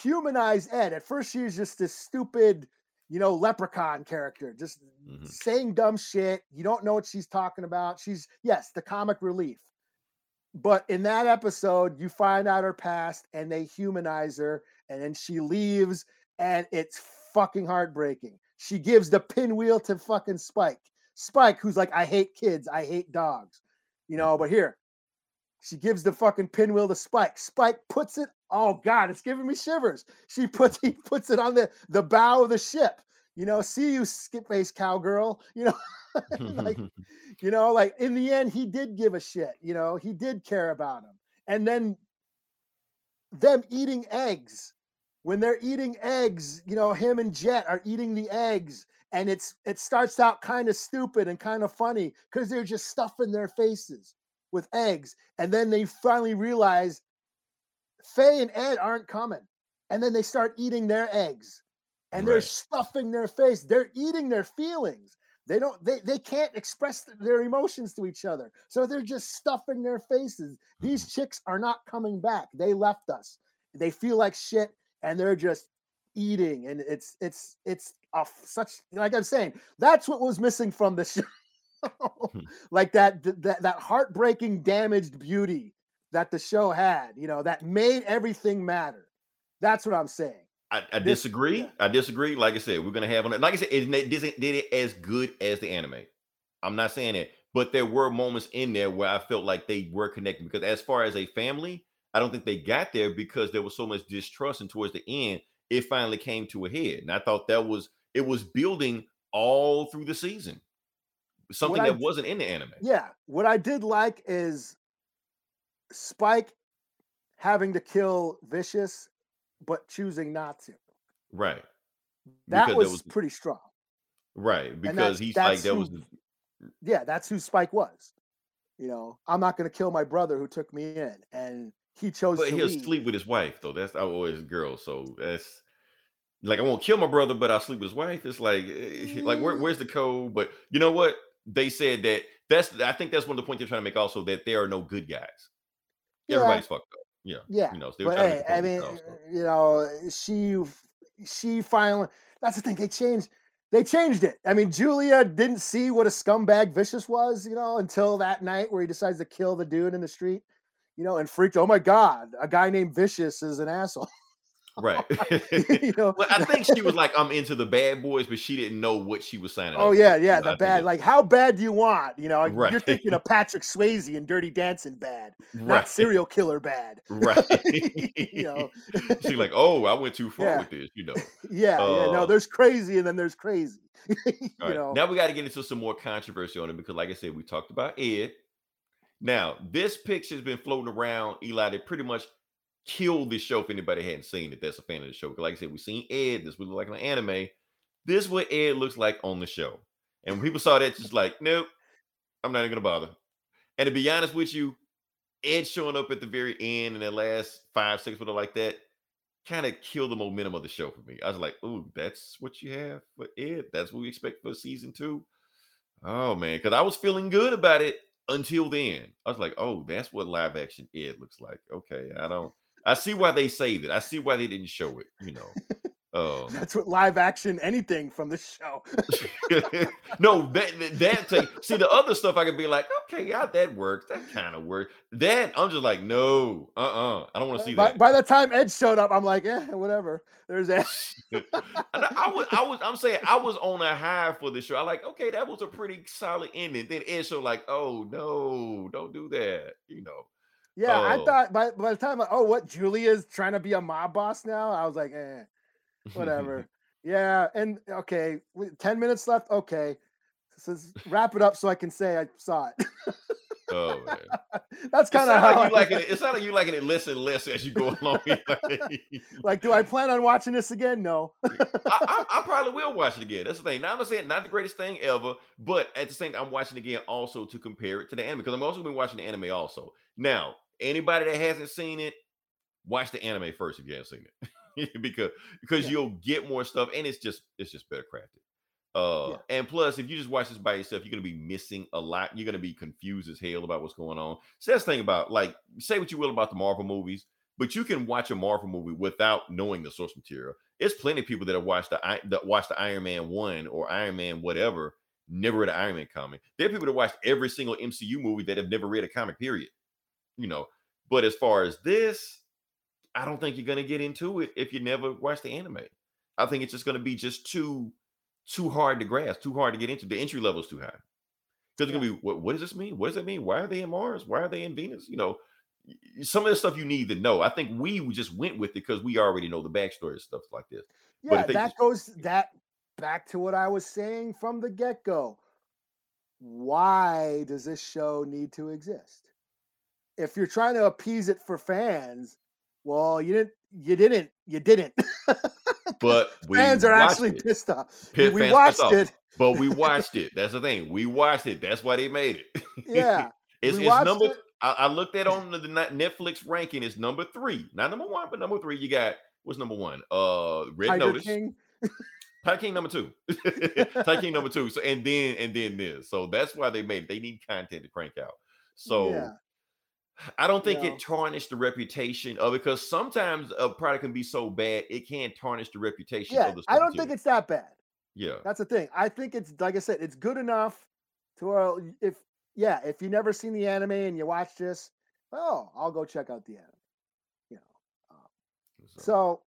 humanize Ed at first she is just this stupid you know leprechaun character just Mhm. saying dumb shit you don't know what she's talking about she's yes the comic relief but in that episode you find out her past and they humanize her and then she leaves and it's fucking heartbreaking. She gives the pinwheel to fucking spike. Spike who's like i hate kids. I hate dogs you know but here she gives the fucking pinwheel to spike. Spike puts it oh god it's giving me shivers. She puts he puts it on the the bow of the ship you know, see you skip face cowgirl, you know, like, you know, like in the end, he did give a shit, you know, he did care about him. And then them eating eggs, when they're eating eggs, you know, him and Jet are eating the eggs, and it's it starts out kind of stupid and kind of funny because they're just stuffing their faces with eggs, and then they finally realize Faye and Ed aren't coming, and then they start eating their eggs, and they're Right. stuffing their face. They're eating their feelings. They don't. They they can't express their emotions to each other, so they're just stuffing their faces. These mm-hmm. chicks are not coming back. They left us. They feel like shit, and they're just eating. And it's it's it's a such like I'm saying. That's what was missing from the show, hmm. like that that that heartbreaking, damaged beauty that the show had. You know, that made everything matter. That's what I'm saying. I, I disagree. yeah. I disagree. Like I said, we're gonna have on it. Like I said, it didn't did it as good as the anime. I'm not saying it, but there were moments in there where I felt like they were connected. Because as far as a family, I don't think they got there because there was so much distrust, and towards the end, it finally came to a head. And I thought that was it was building all through the season, something I that wasn't in the anime. Yeah, what I did like is Spike having to kill Vicious, but choosing not to. Right. That Because was, was pretty strong. right because that's- he's like that who- was Yeah, that's who Spike was. You know, I'm not going to kill my brother who took me in, and he chose But to he'll leave. sleep with his wife though. That's always a girl. So that's like I won't kill my brother, but I'll sleep with his wife. It's like eh, like where, where's the code? But you know what? They said that that's I think that's one of the points they're trying to make also that there are no good guys. Yeah. Everybody's fucked up. Yeah. Yeah, You know, but hey, I mean, you know, she she finally. That's the thing. They changed. They changed it. I mean, Julia didn't see what a scumbag Vicious was, you know, until that night where he decides to kill the dude in the street, you know, and freaked. Oh my god, a guy named Vicious is an asshole. Right. you know. well, I think she was like, I'm into the bad boys, but she didn't know what she was signing Oh yeah, yeah, I the think bad. Like, how bad do you want? You know, like, you're thinking of Patrick Swayze and Dirty Dancing bad, not right. serial killer bad. Right. you know, She's like, oh, I went too far Yeah. with this, you know. yeah, yeah. No, Uh, there's crazy, and then there's crazy. you right. know, Now we got to get into some more controversy on it because, like I said, we talked about Ed. Now, this picture has been floating around, Eli, that pretty much killed this show if anybody hadn't seen it. That's a fan of the show. like I said, we've seen Ed. This would look like an anime. This is what Ed looks like on the show. And when people saw that, just like, nope, I'm not even gonna bother. And to be honest with you, Ed showing up at the very end in the last five, six minutes like that kind of killed the momentum of the show for me. I was like, ooh, that's what you have for Ed. That's what we expect for season two. Oh man, because I was feeling good about it until then. I was like, oh, that's what live action Ed looks like. Okay, I don't. I see why they saved it. I see why they didn't show it. You know. Um, that's what live action anything from the show. no, that that, that. See, the other stuff I could be like, okay, yeah, that works. That kind of works. That I'm just like, no, uh, uh I don't want to see by, that. by the time Ed showed up, I'm like, yeah, whatever. There's Ed. I, I was, I was, I'm saying, I was on a high for the show. I like, okay, that was a pretty solid ending. Then Ed showed like, oh no, don't do that. You know, Yeah, I Oh. thought by, by the time, oh, what Julia's trying to be a mob boss now? I was like, eh, whatever. yeah, and okay, we- ten minutes left. Okay, says wrap it up so I can say I saw it. oh man, That's kind of how like you liking it. It's not like you liking it less and less as you go along. like. Do I plan on watching this again? No. I, I, I probably will watch it again. That's the thing. Now I'm not saying not the greatest thing ever, but at the same time, I'm watching it again also to compare it to the anime because I'm also been watching the anime also. Now, anybody that hasn't seen it, watch the anime first if you haven't seen it, because because Yeah. you'll get more stuff and it's just it's just better crafted. Uh, Yeah. and plus, if you just watch this by yourself, you're gonna be missing a lot. You're gonna be confused as hell about what's going on. So that's the thing about like say what you will about the Marvel movies, but you can watch a Marvel movie without knowing the source material. There's plenty of people that have watched the that watched the Iron Man one or Iron Man whatever, never read an Iron Man comic. There are people that watched every single MCU movie that have never read a comic. Period. You know. But as far as this, I don't think you're gonna get into it if you never watch the anime. I think it's just gonna be just too too hard to grasp, too hard to get into. The entry level is too high. Because it's gonna be what, what does this mean? What does that mean? Why are they in Mars? Why are they in Venus? You know, some of the stuff you need to know. I think we just went with it because we already know the backstory and stuff like this. Yeah, that just- goes that back to what I was saying from the get go. Why does this show need to exist? If you're trying to appease it for fans, well, you didn't, you didn't, you didn't. But fans are actually it. pissed off. Pit we watched off. it. But we watched it. That's the thing. We watched it. That's why they made it. Yeah. it's, it's number. it. I, I looked at on the, the Netflix ranking. It's number three, not number one, but number three. You got what's number one? Uh, Red Tiger Notice. King. Tiger King number two. Tiger King number two. So and then and then this. So that's why they made. it. They need content to crank out. So Yeah. I don't think it tarnished the reputation of it because sometimes a product can be so bad it can tarnish the reputation Yeah. of the I don't stuff, think it's that bad. yeah. That's the thing. I think it's like I said, it's good enough to uh, if yeah, if you never seen the anime and you watch this, oh, I'll go check out the anime. You know. So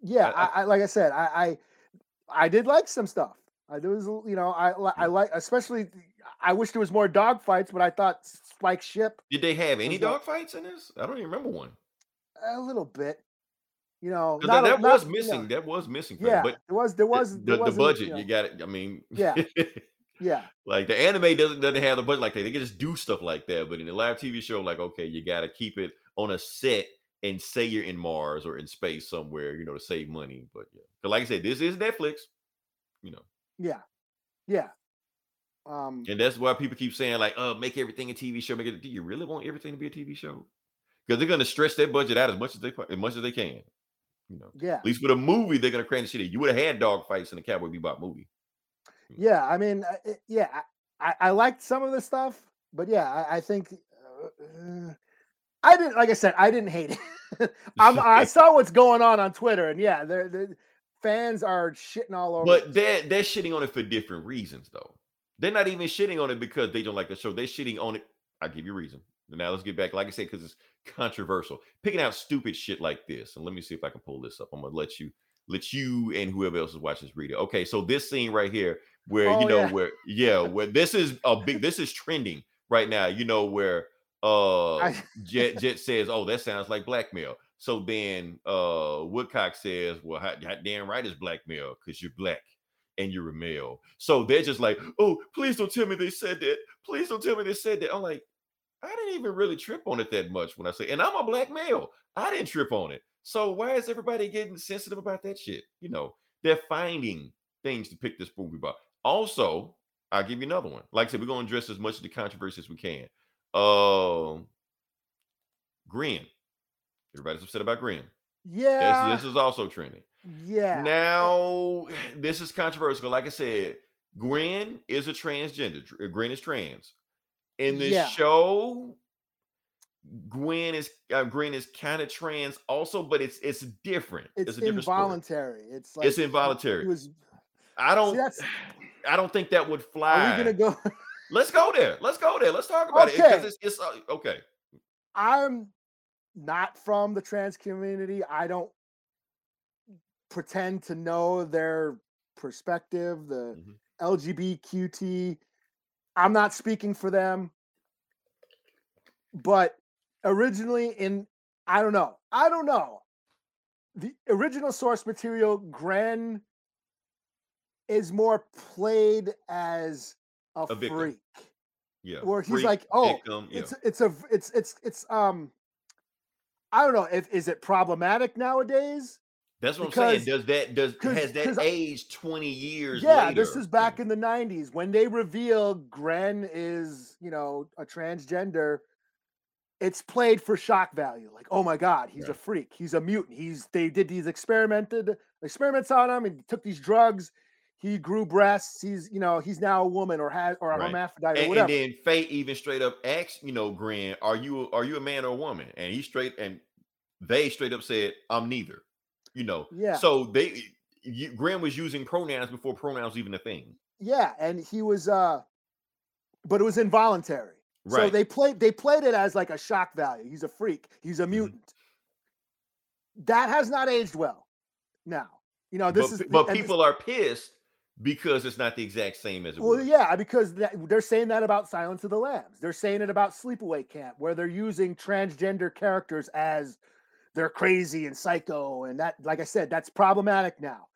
yeah, I- I, I, like I said, I, I I did like some stuff. I there was you know I I like especially I wish there was more dog fights, but I thought Spike Ship Did they have any dog fights in this? I don't even remember one. a little bit. You know, not that, that not, was you know, missing. That was missing. it, yeah, but there was there was the, there the budget, you, know, you got it. I mean, Yeah. yeah. like the anime doesn't doesn't have the budget like that. They can just do stuff like that. But in the live TV show, like okay, you got to keep it on a set and say you're in Mars or in space somewhere, you know, to save money. But yeah, 'Cause like I said, this is Netflix, you know, Yeah. Yeah. Um and that's why people keep saying like, "Oh, make everything a TV show." Make it. Do you really want everything to be a TV show? Because they're gonna stretch their budget out as much as they as much as they can. You know, yeah. at least with a movie, they're gonna crank the shit. You would have had dog fights in the Cowboy Bebop movie. Yeah, I mean uh, it- yeah, I, I liked some of the stuff, but yeah, I, I think uh, I didn't like I said, I didn't hate it. I'm, I saw what's going on on Twitter and yeah, the fans are shitting all over. But they're they're shitting on it for different reasons, though. They're not even shitting on it because they don't like the show. They're shitting on it. I'll give you a reason. Now let's get back. Like I said, because it's controversial. Picking out stupid shit like this. And let me see if I can pull this up. I'm gonna let you let you and whoever else is watching this read it. Okay, so this scene right here, where Oh, you know yeah. where yeah, where this is a big this is trending right now. You know where uh Jet Jet says, "Oh, that sounds like blackmail." So then uh Woodcock says, "Well, hot, hot damn right it's blackmail because you're black and you're a male." So they're just like, "Oh, please don't tell me they said that. Please don't tell me they said that." I'm like, I didn't even really trip on it that much when I say, and I'm a black male. I didn't trip on it. So why is everybody getting sensitive about that shit? You know, they're finding things to pick this movie about. Also, I'll give you another one. Like I said, we're gonna address as much of the controversy as we can. Um, Gren. Everybody's upset about Gren. yeah, This, this is also trending. Yeah, Now, this is controversial. Like I said, Gren is a transgender. Gren is trans. In the Yeah. show, Gren is uh, Gwen is kind of trans also, but it's it's different. it's, a different involuntary. It's like It's involuntary. He was, I don't. see, I don't think that would are fly. we gonna go? Let's go there. Let's go there. Let's talk about it Okay. because it's, it's uh, okay. I'm not from the trans community. I don't pretend to know their perspective, the Mhm. LGBTQT. I'm not speaking for them. But originally in I don't know. I don't know. The original source material Gren is more played as a, A victim. freak Yeah. where he's Freak, like, oh, victim, yeah. it's it's a it's it's it's um, I don't know if is it problematic nowadays? That's what because- I'm saying. Does that does has that aged 20 years? Yeah, this is back in the '90s when they reveal Gren is you know a transgender. It's played for shock value, like oh my god, he's a freak, he's a mutant. He's they did these experimented experiments on him and took these drugs. He grew breasts. He's you know he's now a woman or has or a Right. hermaphrodite or and, whatever. and then Faye even straight up asks, you know, Gren, are you are you a man or a woman? And he straight and they straight up said, I'm neither. You know, Yeah. So they you, Gren was using pronouns before pronouns even a thing. Yeah, and he was uh but it was involuntary. Right. So they played they played it as like a shock value. He's a freak. He's a Mm-hmm. mutant. That has not aged well. Now, you know, this but, is but and this- people are pissed because it's not the exact same as it well, was. yeah, because that, they're saying that about Silence of the Lambs. They're saying it about Sleepaway Camp, where they're using transgender characters as they're crazy and psycho, and that, like I said, that's problematic now.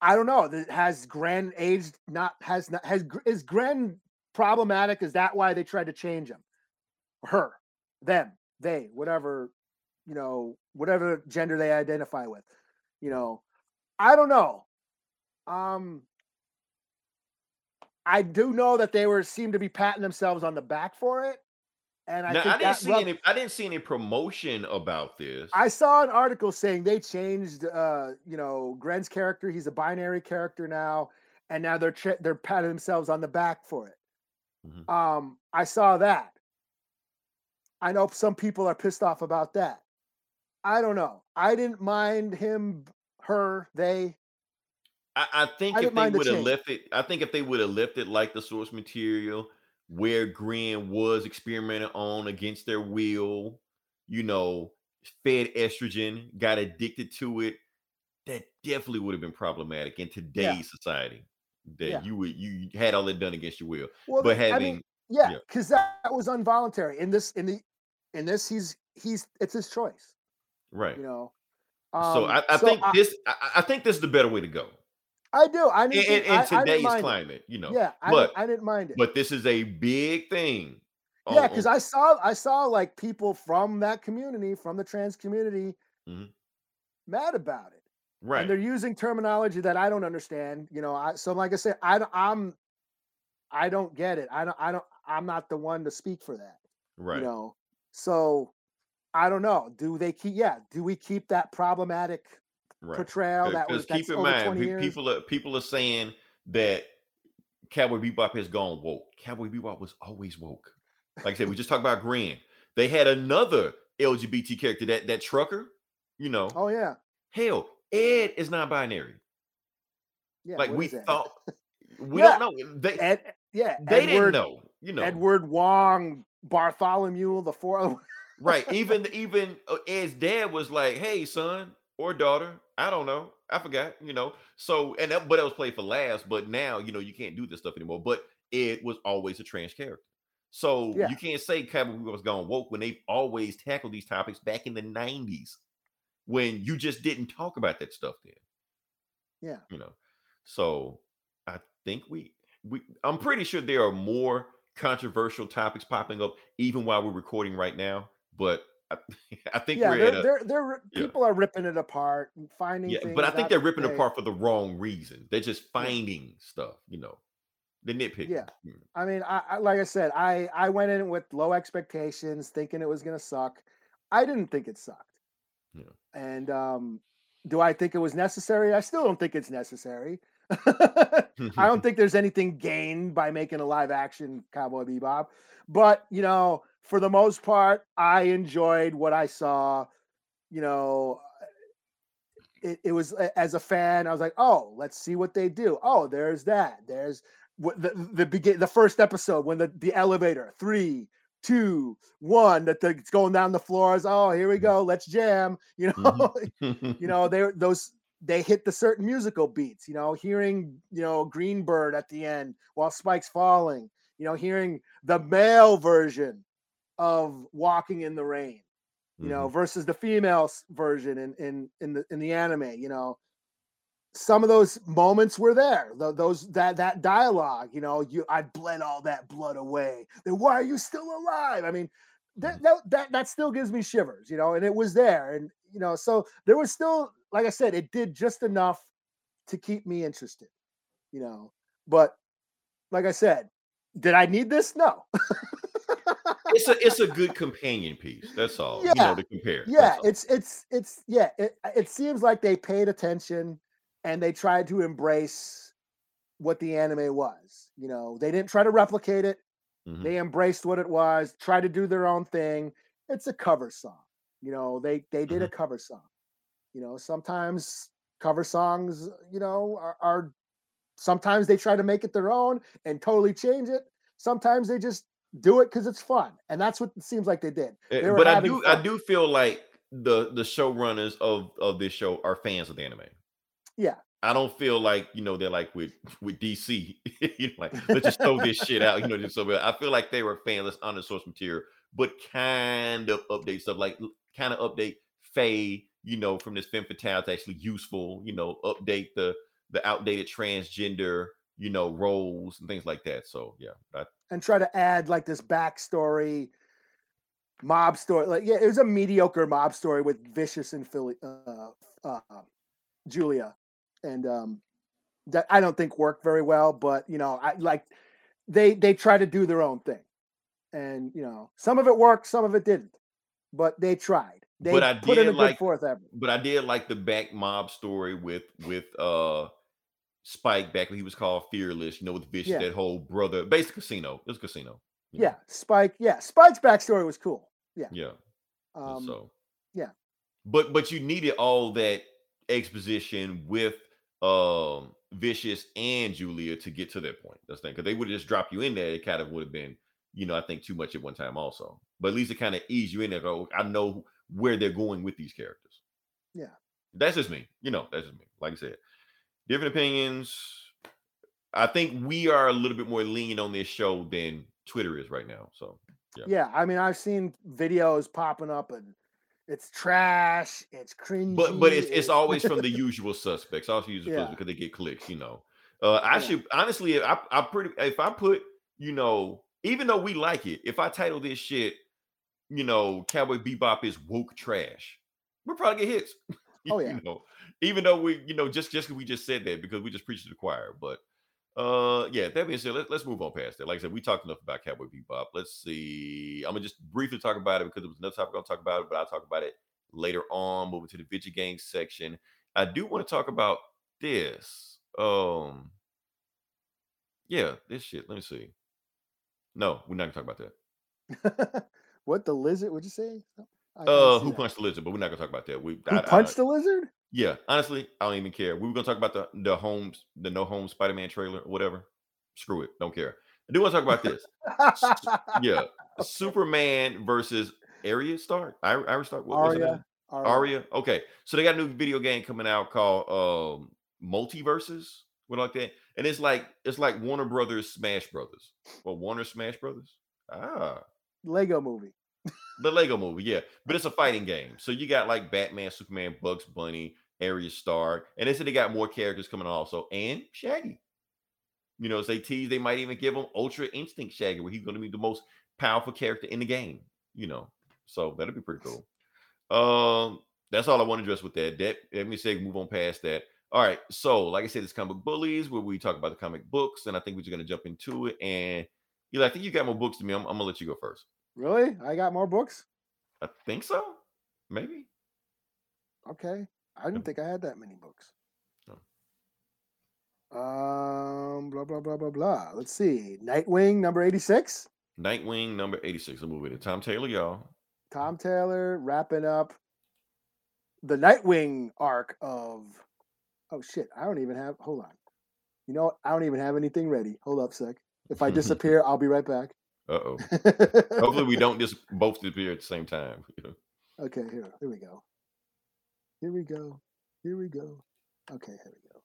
I don't know. Has Gren aged? Not has not has is Gren problematic? Is that why they tried to change him? Her, them, they, whatever, you know, whatever gender they identify with. You know, I don't know. Um, I do know that they were seem to be patting themselves on the back for it, and I now, think I didn't see rub- any. I didn't see any promotion about this. I saw an article saying they changed, uh, you know, Gren's character. He's a binary character now, and now they're tra- they're patting themselves on the back for it. Mhm. Um, I saw that. I know some people are pissed off about that. I don't know. I didn't mind him, her, they. I, I think I if they the would have left it, I think if they would have left it like the source material, where Gren was experimenting on against their will, you know, fed estrogen, got addicted to it, that definitely would have been problematic in today's society. That Yeah. you would you had all that done against your will. Well, but having I mean, yeah, yeah. because that, was involuntary. In this, in the, in this, he's he's it's his choice. right. You know. so Um, I, I so think this I, I think this is the better way to go I do. I didn't. in, in I, I today's mind it. climate, you know. Yeah, I, but didn't, I didn't mind it. but this is a big thing. yeah, because I saw I saw like people from that community, from the trans community, Mhm. mad about it, right. and they're using terminology that I don't understand. You know, I so like I said, I don't, I'm, I don't get it. I don't, I don't, I'm not the one to speak for that. right. You know, so I don't know. Do they keep? Yeah, do we keep that problematic right. portrayal that was keep in mind, 20 years? people are people are saying that Cowboy Bebop has gone woke. Cowboy Bebop was always woke. Like I said, we just talked about Gren. They had another LGBT character, that that trucker. You know, oh yeah, hell, Ed is non-binary. yeah. like we thought, we Yeah. don't know. They Ed, yeah, they Edward, didn't know. You know, Edward Wong, Bartholomew, the four. right? Even even uh, Ed's dad was like, "Hey, son or daughter, I don't know, I forgot." You know, so and that, but that was played for laughs. But now you know you can't do this stuff anymore. But it was always a trans character, so Yeah. you can't say Bebop was gone woke when they've always tackled these topics back in the '90s when you just didn't talk about that stuff then. Yeah. you know. So I think we we I'm pretty sure there are more controversial topics popping up even while we're recording right now. But I, I think yeah, we're they're, at a they're they're yeah. people are ripping it apart and finding. yeah, but I think they're ripping say. apart for the wrong reason. They're just finding stuff, you know. The nitpick. Yeah. Mm, I mean, I, I like I said, I I went in with low expectations, thinking it was gonna suck. I didn't think it sucked. Yeah. And um, do I think it was necessary? I still don't think it's necessary. I don't think there's anything gained by making a live action Cowboy Bebop. But you know, for the most part, I enjoyed what I saw. You know, it, it was as a fan, I was like, oh, let's see what they do. Oh, there's that. There's what the the begin the first episode when the the elevator three two one that the, it's going down the floors. Oh, here we mm-hmm. go. Let's jam. You mm-hmm. know, you know they those they hit the certain musical beats you know hearing you know greenbird at the end while spike's falling you know hearing the male version of walking in the rain you know mm-hmm. versus the female version in in in the in the anime you know? Some of those moments were there tho- those that that dialogue you know you i bled all that blood away then why are you still alive? I mean that, mm-hmm. that that that still gives me shivers you know and it was there and you know so there was still like i said it did just enough to keep me interested you know? But like i said did i need this? No it's a it's a good companion piece. That's all. You Yeah. know, to compare. yeah it's it's it's yeah it, it seems like they paid attention and they tried to embrace what the anime was you know they didn't try to replicate it Mhm. they embraced what it was tried to do their own thing it's a cover song you know they they did a Mm-hmm. cover song you know sometimes cover songs you know are, are sometimes they try to make it their own and totally change it sometimes they just do it because it's fun and that's what it seems like they did Eh, they but I do I do feel like the the showrunners of of this show are fans of the anime. yeah I don't feel like you know they're like with with DC. you know, like let's just throw this shit out. You know, just so. I feel like they were fanless on the source material, but kind of update stuff like kind of update Faye. You know, from this femme fatale to actually useful. You know, update the the outdated transgender, you know, roles and things like that. So yeah, I, and try to add like this backstory mob story like yeah it was a mediocre mob story with vicious and philly uh, uh julia and um that i don't think worked very well but you know i like they they try to do their own thing and you know some of it worked some of it didn't but they tried they But I put in did a good like- fourth effort but I did like the back mob story with with uh Spike back when he was called Fearless, you know, with Vicious, Yeah. that whole brother, basic casino. It was casino. know, yeah spike yeah spike's backstory was cool Yeah. yeah. um so yeah. But but you needed all that exposition with um Vicious and Julia to get to that point. That's the thing. Because they would have just dropped you in there, it kind of would have been, you know, I think too much at one time also. But at least it kind of eased you in there. Go, I know where they're going with these characters. Yeah. That's just me. You know, that's just me. Like I said, different opinions. I think we are a little bit more lean on this show than Twitter is right now. So Yeah. yeah i mean i've seen videos popping up and it's trash it's cringy but but it's it's always from the usual suspects. Also usual Yeah. because they get clicks, you know. Uh I Yeah. should honestly I I pretty if I put, you know, even though we like it, if I title this shit, you know, Cowboy Bebop is woke trash, we'll probably get hits. Oh, You yeah. know, even though we, you know, just just we just said that because we just preached to the choir. But uh yeah, that being said, let, let's move on past that. Like I said, we talked enough about Cowboy Bebop. Let's see. I'm gonna just briefly talk about it because it was another topic I'll talk about it, but I'll talk about it later on. Moving to the video game section. I do want to talk about this. Um yeah, this shit. Let me see. No, we're not gonna talk about that. what the lizard would you say Uh who that. punched the lizard, but we're not gonna talk about that. We who I- I- punched the lizard Yeah, honestly, I don't even care. We were gonna talk about the the homes, the no home Spider Man trailer or whatever. Screw it, don't care. I do want to talk about this. Yeah, Superman versus Arya Stark. I Arya Stark. What was her Arya. Arya. Arya. Okay, so they got a new video game coming out called um MultiVersus, what like that, and it's like it's like Warner Brothers Smash Brothers. Well, Warner Smash Brothers. Ah, lego movie the Lego movie, yeah. But it's a fighting game. So you got like Batman, Superman, Bugs Bunny, Arya Stark, and they said they got more characters coming also, and Shaggy. You know, as they tease, they might even give him Ultra Instinct Shaggy, where he's going to be the most powerful character in the game. You know, so that'll be pretty cool. Um, that's all I want to address with that. That let me say, move on past that. All right, so like I said, it's comic bullies where we talk about the comic books, and I think we're just going to jump into it. And Eli, I think you got more books than me. I'm, I'm gonna let you go first. Really? I got more books? I think so. Maybe. okay. I didn't think i had that many books. No. um blah blah blah blah blah. Let's see. Nightwing number 86 Nightwing number 86. Let's move with it. Tom Taylor, y'all. tom taylor wrapping up the nightwing arc of oh shit. I don't even have hold on. You know what? I don't even have anything ready. Hold up sec. If i disappear i'll be right back Uh-oh. Hopefully we don't just both disappear at the same time. Okay, here, here we go. Here we go. Here we go. Okay, here we go.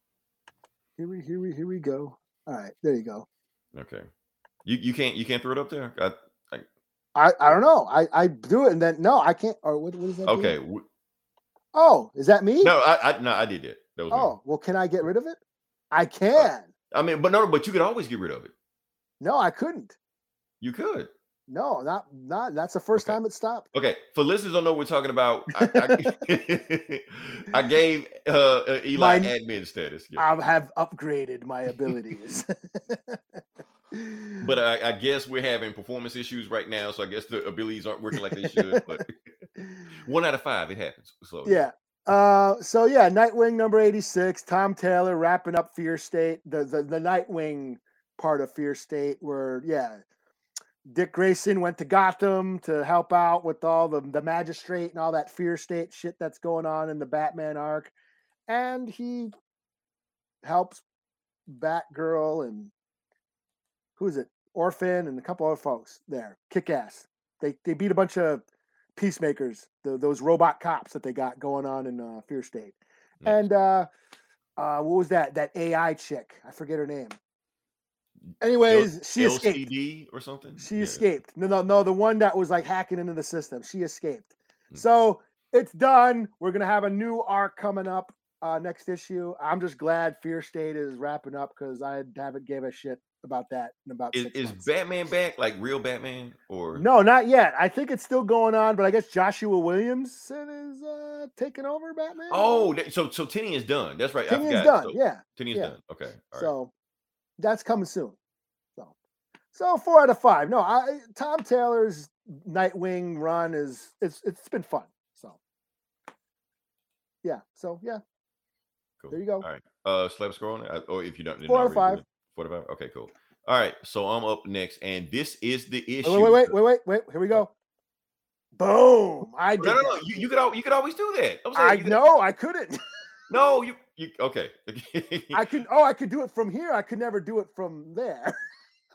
Here we here we here we go. All right, there you go. Okay. You you can't you can't throw it up there? I, I I don't know. I I do it and then no, I can't. Or what what is that? okay. Oh, is that me? No, I, I no, I did it. That was me. Oh, well, can I get rid of it? I uh, can. I mean, but no, but you could always get rid of it. No, I couldn't. You could. No, not not. That's the first Okay. time it stopped. Okay, for listeners don't know what we're talking about, I, I, I gave uh, uh, Eli Mine- admin status. yeah. I have upgraded my abilities. But I, I guess we're having performance issues right now, so I guess the abilities aren't working like they should. But one out of five, it happens. So yeah. Uh, so yeah, Nightwing number 86, Tom Taylor wrapping up Fear State, the, the the Nightwing part of Fear State, where yeah, Dick Grayson went to Gotham to help out with all the the magistrate and all that Fear State shit that's going on in the Batman arc, and he helps Batgirl and who's it, Orphan and a couple other folks there, kick ass. They they beat a bunch of peacemakers, the, those robot cops that they got going on in uh, Fear State. Nice. And uh, uh, what was that? That AI chick, I forget her name. Anyways, she escaped. LCD or something. She Yeah. escaped. No, no, no. The one that was like hacking into the system. She escaped. Mm. So it's done. We're gonna have a new arc coming up. uh, next issue. I'm just glad Fear State is wrapping up because I haven't gave a shit about that in about Is, is. Batman back? Like real Batman? Or No, not yet. I think it's still going on, but I guess Joshua Williamson is uh, taking over Batman. Oh, so so Tinny is done. That's right. Tynion's done. So, yeah. Tinny is yeah. done. Okay. All right. So that's coming soon. So, so four out of five. No, I Tom Taylor's Nightwing run is it's it's been fun. So yeah. So yeah, cool. there you go. All right. Uh, slap score on it, I- or if you don't, Four out of five. Four out of five. Okay, cool. All right. So I'm up next, and this is the issue. Wait, wait, wait, wait, wait, wait. Here we go. Boom! I did. No, no, no. You, you could you could always do that. Saying I you could- know I couldn't. No, you you okay. I can Oh, I could do it from here. I could never do it from there.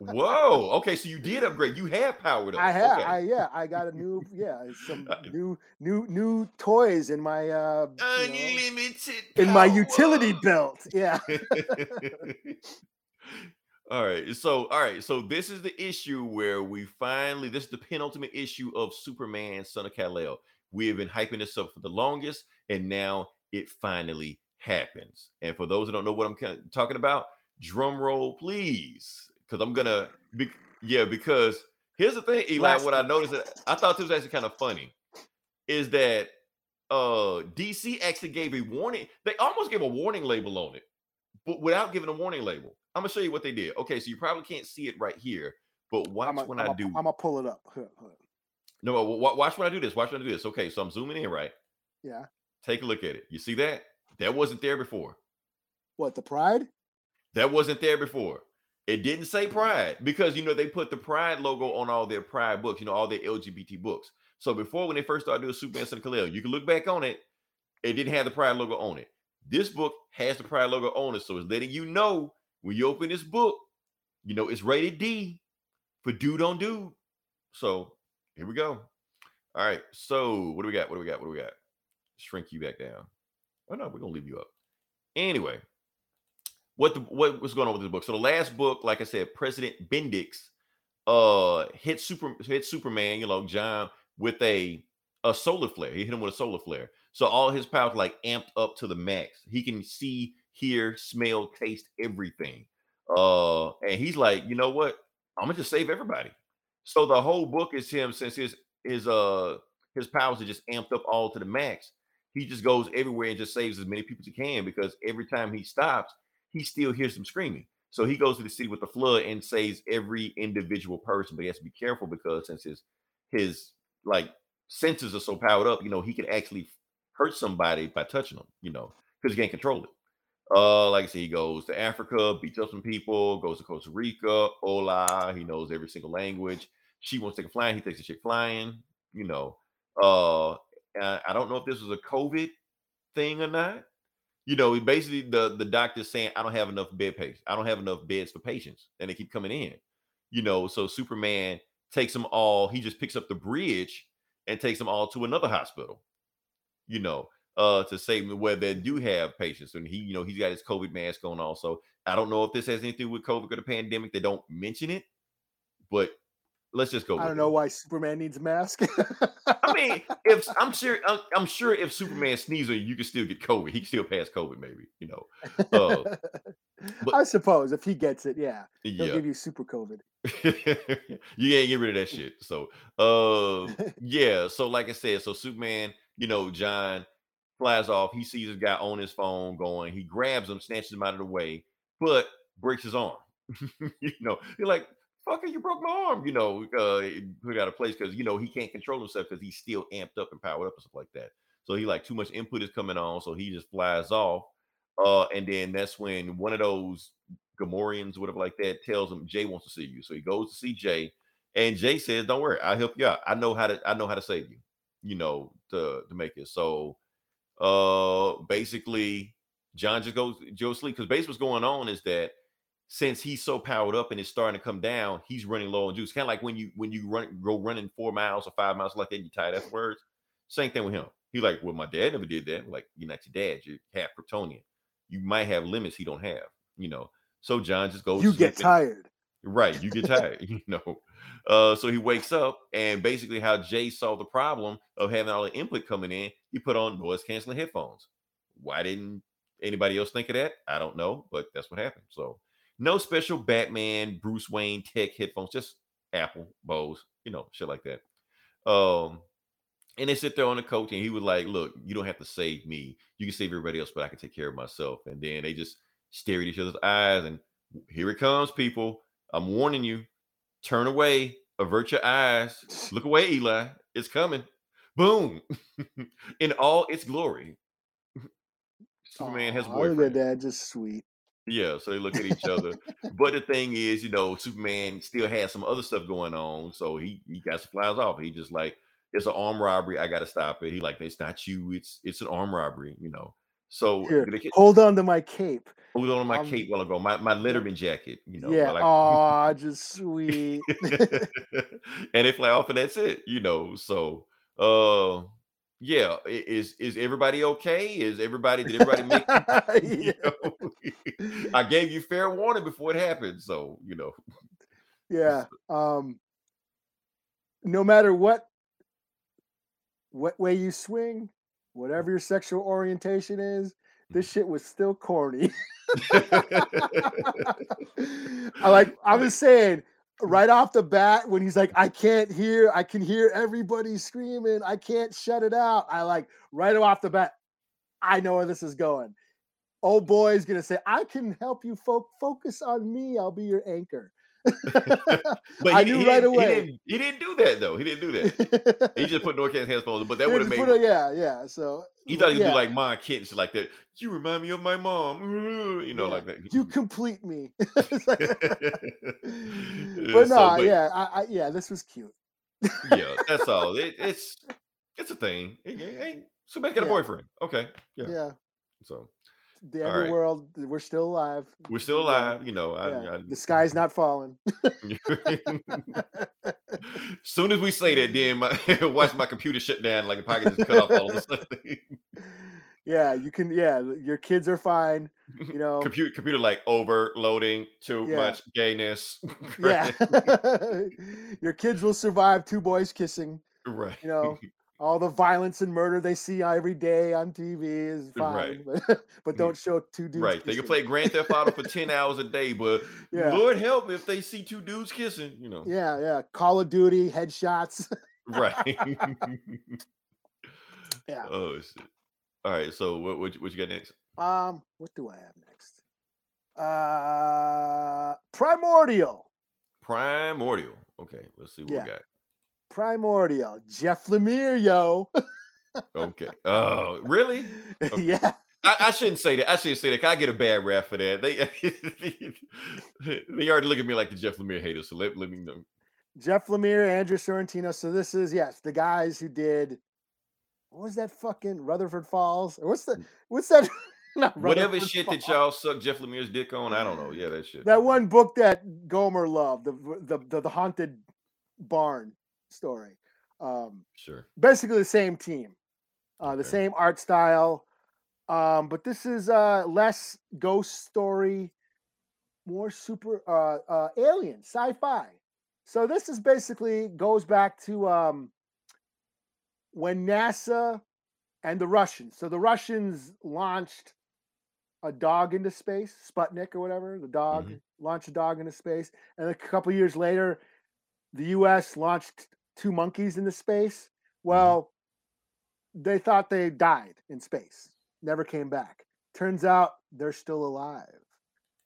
Whoa. Okay, so you did upgrade. You have powered up. I have. Okay. I yeah. I got a new yeah. Some new new new toys in my uh you know, Unlimited. in my utility belt. Yeah. all right. So, all right. So, this is the issue where we finally, this is the penultimate issue of Superman, Son of Kal-El. We have been hyping this up for the longest, and now it finally happens. And for those who don't know what I'm talking about, drum roll, please. Because I'm to, be, yeah, because here's the thing, Eli, Last what I noticed, that I thought this was actually kind of funny, is that uh DC actually gave a warning. They almost gave a warning label on it, but without giving a warning label. I'm gonna show you what they did. Okay, so you probably can't see it right here, but watch I'm when gonna I do. I'm gonna pull it up. Hold on, hold on. no, wa- wa- watch when I do this. Watch when I do this. Okay, so I'm zooming in. Right, Yeah. take a look at it. You see that? That wasn't there before. What the pride? That wasn't there before. It didn't say Pride because you know they put the Pride logo on all their Pride books. You know all their LGBT books. So before when they first started doing Superman Son of Kal-El, you can look back on it. It didn't have the Pride logo on it. This book has the Pride logo on it, so it's letting you know when you open this book, you know it's rated D for dude on dude. So here we go. All right. So what do we got? What do we got? What do we got? Shrink you back down. Oh no, we're gonna leave you up. Anyway, what the what was going on with this book? So the last book, like I said, President Bendix uh hit super hit Superman, you know, John with a a solar flare. He hit him with a solar flare. So all his powers like amped up to the max. He can see, hear, smell, taste everything. Uh and he's like, you know what? I'm gonna just save everybody. So the whole book is him since his his uh his powers are just amped up all to the max. He just goes everywhere and just saves as many people as he can because every time he stops, he still hears them screaming. So he goes to the city with the flood and saves every individual person. But he has to be careful because since his his like senses are so powered up, you know, he can actually hurt somebody by touching them, you know, because he can't control it. Uh, like I said, he goes to Africa, beats up some people, goes to Costa Rica, hola, he knows every single language. She wants to take a flying, he takes a chick flying, you know. Uh, I I don't know if this was a COVID thing or not. You know, basically the the doctor's saying I don't have enough bed patients. I don't have enough beds for patients, and they keep coming in. You know, so Superman takes them all. He just picks up the bridge and takes them all to another hospital. You know, uh, to save them where they do have patients, and he, you know, he's got his COVID mask on. Also, I don't know if this has anything with COVID or the pandemic. They don't mention it, but let's just go. I don't it. know why Superman needs a mask. I mean, if I'm sure, I'm, I'm sure if Superman sneezes, on you you can still get COVID. He can still pass COVID, maybe. You know, uh, but- I suppose if he gets it, yeah, he'll yeah. give you super COVID. you can't get rid of that shit. So, uh, yeah. So, like I said, so Superman, you know, John flies off. He sees a guy on his phone going. He grabs him, snatches him out of the way, but breaks his arm. you know, you're like, fucker, you broke my arm. You know, uh, put out of place because you know he can't control himself because he's still amped up and powered up and stuff like that. So he like too much input is coming on, so he just flies off. Uh, and then that's when one of those Gamorreans, whatever like that, tells him Jay wants to see you. So he goes to see Jay, and Jay says, "Don't worry, I'll help you out. I know how to. I know how to save you. You know, to to make it." So, uh, basically, John just goes Joe sleep because basically what's going on is that since he's so powered up and it's starting to come down, he's running low on juice. Kind of like when you when you run go running four miles or five miles like that, you tired afterwards. Same thing with him. He's like, well, my dad never did that. Like, you're not your dad. You're half Kryptonian. You might have limits he don't have. You know. So John just goes. You get tired. Right, you get tired, you know. Uh, so he wakes up, and basically, how Jay solved the problem of having all the input coming in, he put on noise canceling headphones. Why didn't anybody else think of that? I don't know, but that's what happened. So no special Batman, Bruce Wayne tech headphones, just Apple, Bose, you know, shit like that. Um, and they sit there on the coach, and he was like, "Look, you don't have to save me. You can save everybody else, but I can take care of myself." And then they just stare at each other's eyes, and here it comes, people. I'm warning you. Turn away, avert your eyes. Look away, Eli. It's coming. Boom. In all its glory. Superman has a Aw, look at boyfriend. that, just sweet. Yeah, so they look at each other. but the thing is, you know, Superman still has some other stuff going on. So he he got some flies off. He just like, it's an armed robbery. I gotta stop it. He like, it's not you, it's it's an armed robbery, you know. So Here, get- hold on to my cape. hold on to my um, cape while ago, my, my Letterman jacket, you know. yeah. I like- Aw, just sweet. and they fly off and that's it, you know. So uh yeah, is is everybody okay? Is everybody did everybody make yeah. know? I gave you fair warning before it happened, so you know. yeah. Um no matter what what way you swing, whatever your sexual orientation is, this shit was still corny. I like I was saying right off the bat when he's like, I can't hear, I can hear everybody screaming, I can't shut it out. I like right off the bat, I know where this is going. Old boy's gonna say, I can help you fo- focus on me, I'll be your anchor. But I he, knew right didn't, away. He didn't, he didn't do that though. He didn't do that. He just put Norcast headphones, on, but that would have made a- yeah, yeah. So he thought he could yeah, do like Ma Kent shit like that. You remind me of my mom, you know, yeah. like that. You complete me. It's like- Yeah, but so, no, but- yeah, I, I, yeah, this was cute. yeah, that's all. It, it's it's a thing. Hey, hey, hey, Superman's got a Yeah. boyfriend. Okay, yeah. Yeah, So the All right. world, we're still alive. we're still alive. You know, yeah, I, I, the sky's not falling. Soon as we say that, then my watch my computer shut down like a pocket just cut off all of a sudden. yeah, you can. Yeah, your kids are fine. You know. computer computer like overloading, too Yeah. much gayness. yeah, your kids will survive two boys kissing. right. You know, all the violence and murder they see every day on TV is Right. fine, but, but don't show two dudes. Right. They can play Grand Theft Auto for 10 hours a day, but Yeah. Lord help if they see two dudes kissing, you know. Yeah, yeah. Call of Duty headshots. Right. yeah. oh shit. All right. So what what, you- what you got next? Um, what do I have next? Uh, Primordial. Primordial. Okay, let's see what Yeah. we got. Primordial. Jeff Lemire, yo. Okay. Oh, really? yeah. I, I shouldn't say that. I shouldn't say that. I get a bad rap for that. They they already look at me like the Jeff Lemire haters. So let, let me know. Jeff Lemire, Andrew Sorrentino. So this is yes, the guys who did what was that fucking Rutherford Falls? What's the mm. what's that? Not Whatever Rutherford shit that y'all suck Jeff Lemire's dick on, I don't know. Yeah, that shit. That one book that Gomer loved, the the the, the haunted barn story. Um, Sure. basically the same team, uh, the Okay. same art style. Um, but this is uh, less ghost story, more super uh, uh, alien sci-fi. So this is basically goes back to um, when NASA and the Russians. So the Russians launched a dog into space, Sputnik or whatever. The dog launched a dog into space, and a couple years later, the U.S. launched two monkeys into space. Well, they thought they died in space, never came back. Turns out they're still alive.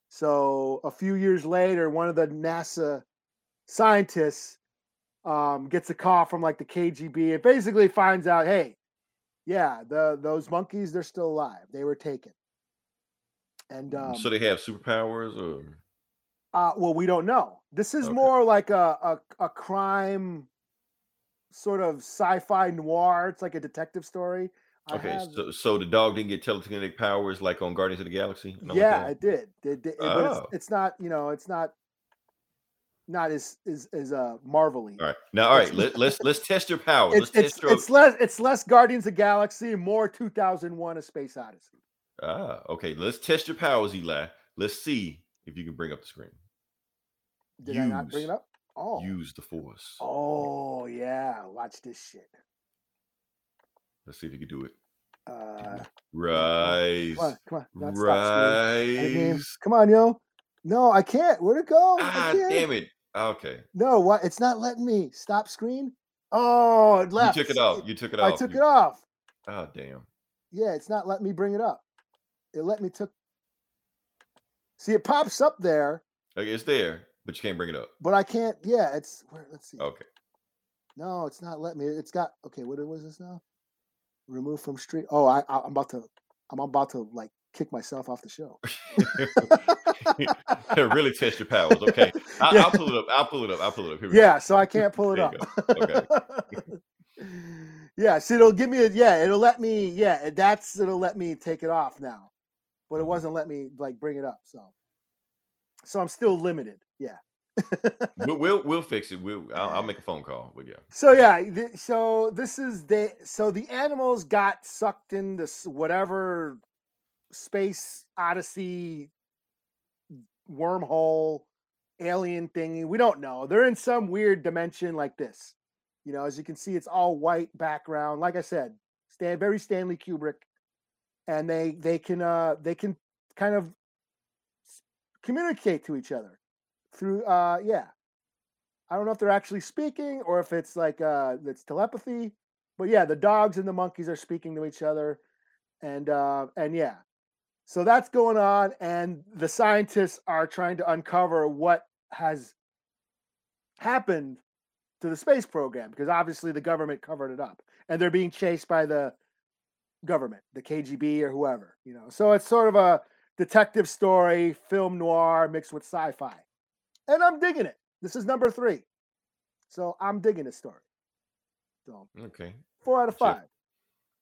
So a few years later, one of the NASA scientists um, gets a call from like the KGB and basically finds out, hey, yeah, the those monkeys they're still alive. They were taken. And um, so they have superpowers or uh, well, we don't know. This is Okay. more like a, a a crime sort of sci-fi noir. It's like a detective story. I okay, have- so so the dog didn't get telekinetic powers like on Guardians of the Galaxy? Like yeah, that? it did. It did but it's, Oh. it's not. You know, it's not. Not as as as uh marvelly. All right. Now, all right, let, let's let's test your powers. It's let's it's, test your it's less it's less Guardians of the Galaxy, more 2001: A Space Odyssey. Ah, okay. Let's test your powers, Eli. Let's see if you can bring up the screen. Did I not bring it up? Oh, Use the force. oh yeah. Watch this shit. Let's see if you can do it. Uh, Rise. come on, come on. not stop screen. Edit name. Rise. Come on, yo. No, I can't. Where'd it go? Ah, damn it. Okay. No, what? It's not letting me stop screen. Oh, it left. You took it off. You took it I off. I took You- it off. Oh, damn. Yeah, it's not letting me bring it up. It let me took. See, it pops up there, Okay, it's there, but you can't bring it up. but I can't. Yeah, it's where. Let's see. Okay. No, it's not letting me. It's got okay. What was this now? Remove from street. Oh, I, I I'm about to. I'm about to like kick myself off the show. really test your powers. Okay. I, Yeah. I'll pull it up. I'll pull it up. I'll pull it up. Yeah, so I can't pull it up. Okay. yeah, so it'll give me a yeah, it'll let me yeah, that's it'll let me take it off now. But Mm-hmm. it wasn't let me like bring it up. So so I'm still limited. Yeah. We'll, we'll we'll fix it. We'll I'll, I'll make a phone call with you. So yeah, th- so this is the so the animals got sucked into s- whatever space odyssey wormhole alien thingy. We don't know. They're in some weird dimension like this. You know, as you can see, it's all white background. Like I said, Stan very Stanley Kubrick, and they they can uh they can kind of communicate to each other through uh yeah. I don't know if they're actually speaking or if it's like uh it's telepathy, but yeah, the dogs and the monkeys are speaking to each other, and uh and yeah, so that's going on, and the scientists are trying to uncover what has happened to the space program because obviously the government covered it up, and they're being chased by the government, the KGB or whoever, you know. So it's sort of a detective story, film noir mixed with sci-fi, and I'm digging it. This is number three. So I'm digging this story. So Okay. four out of Jeff- five.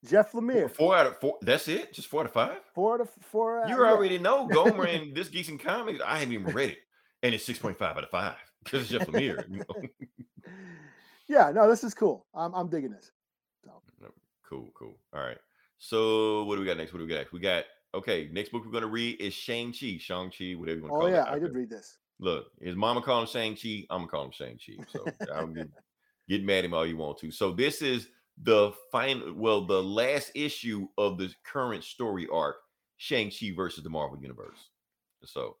Jeff Lemire. Four out of four. That's it. Just four out of five. Four out of four. out- You yeah. already know Gomer and this Geeks and Comics. I haven't even read it, and it's six point five out of five because it's Jeff Lemire. You know? Yeah, no, this is cool. I'm I'm digging this. Cool, cool. All right. So what do we got next? What do we got next? We got okay. Next book we're gonna read is Shang Chi, Shang Chi, whatever you want to Oh call it. Oh yeah, I did read this. Look, his mama call him Shang Chi. I'm gonna call him Shang Chi. So I'm get, get mad at him all you want to. So this is the final, well, the last issue of the current story arc, Shang Chi versus the Marvel Universe. So,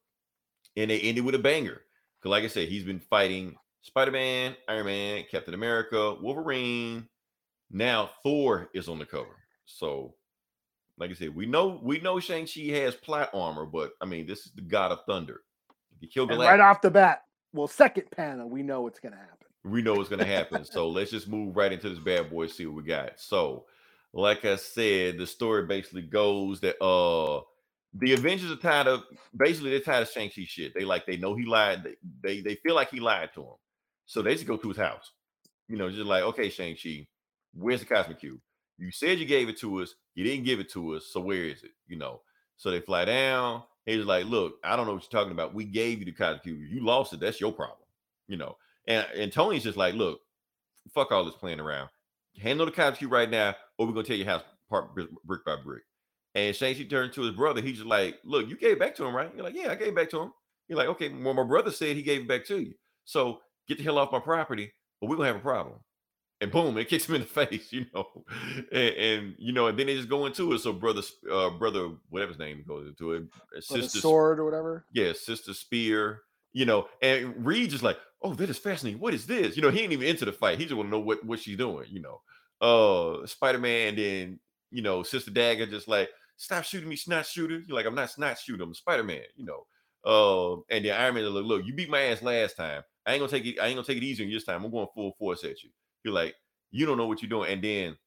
and they ended with a banger. Cause like I said, he's been fighting Spider Man, Iron Man, Captain America, Wolverine. Now Thor is on the cover. So, like I said, we know we know Shang Chi has plot armor, but I mean, this is the God of Thunder. He killed And right off the bat, well, second panel, we know what's gonna happen. we know what's gonna happen. so let's just move right into this bad boy, see what we got. So, like I said, the story basically goes that uh the Avengers are tired of basically they're tired of Shang-Chi shit. They like they know he lied, they, they they feel like he lied to them. So they just go to his house. You know, just like, okay, Shang-Chi, where's the cosmic cube? You said you gave it to us, you didn't give it to us, so where is it? You know. So they fly down. He's like, look, I don't know what you're talking about. We gave you the cosmic cube. You lost it. That's your problem. You know. And and Tony's just like, look, fuck all this playing around. Handle the cube right now, or we're gonna tell your house part brick, by brick. And Shang-Chi turned to his brother. He's just like, look, you gave back to him, right? You're like, yeah, I gave back to him. You're like, okay, well, my brother said he gave it back to you. So get the hell off my property, or we're gonna have a problem. And boom, it kicks him in the face, you know. And, and, you know, and then they just go into it. So brother, uh, brother, whatever his name goes into it, uh, sister, sword or whatever. yeah, Sister Spear, you know, and Reed just like, oh, that is fascinating. What is this? You know, he ain't even into the fight. He just want to know what what she's doing, you know. Uh Spider Man, and then you know, Sister Dagger just like, stop shooting me, snot shooter. You're like, I'm not snot shooter, I'm Spider Man, you know. Uh, and then Iron Man, look, look, you beat my ass last time. I ain't gonna take it. I ain't gonna take it easy on you this time. I'm going full force at you. You're like, you don't know what you're doing. And then,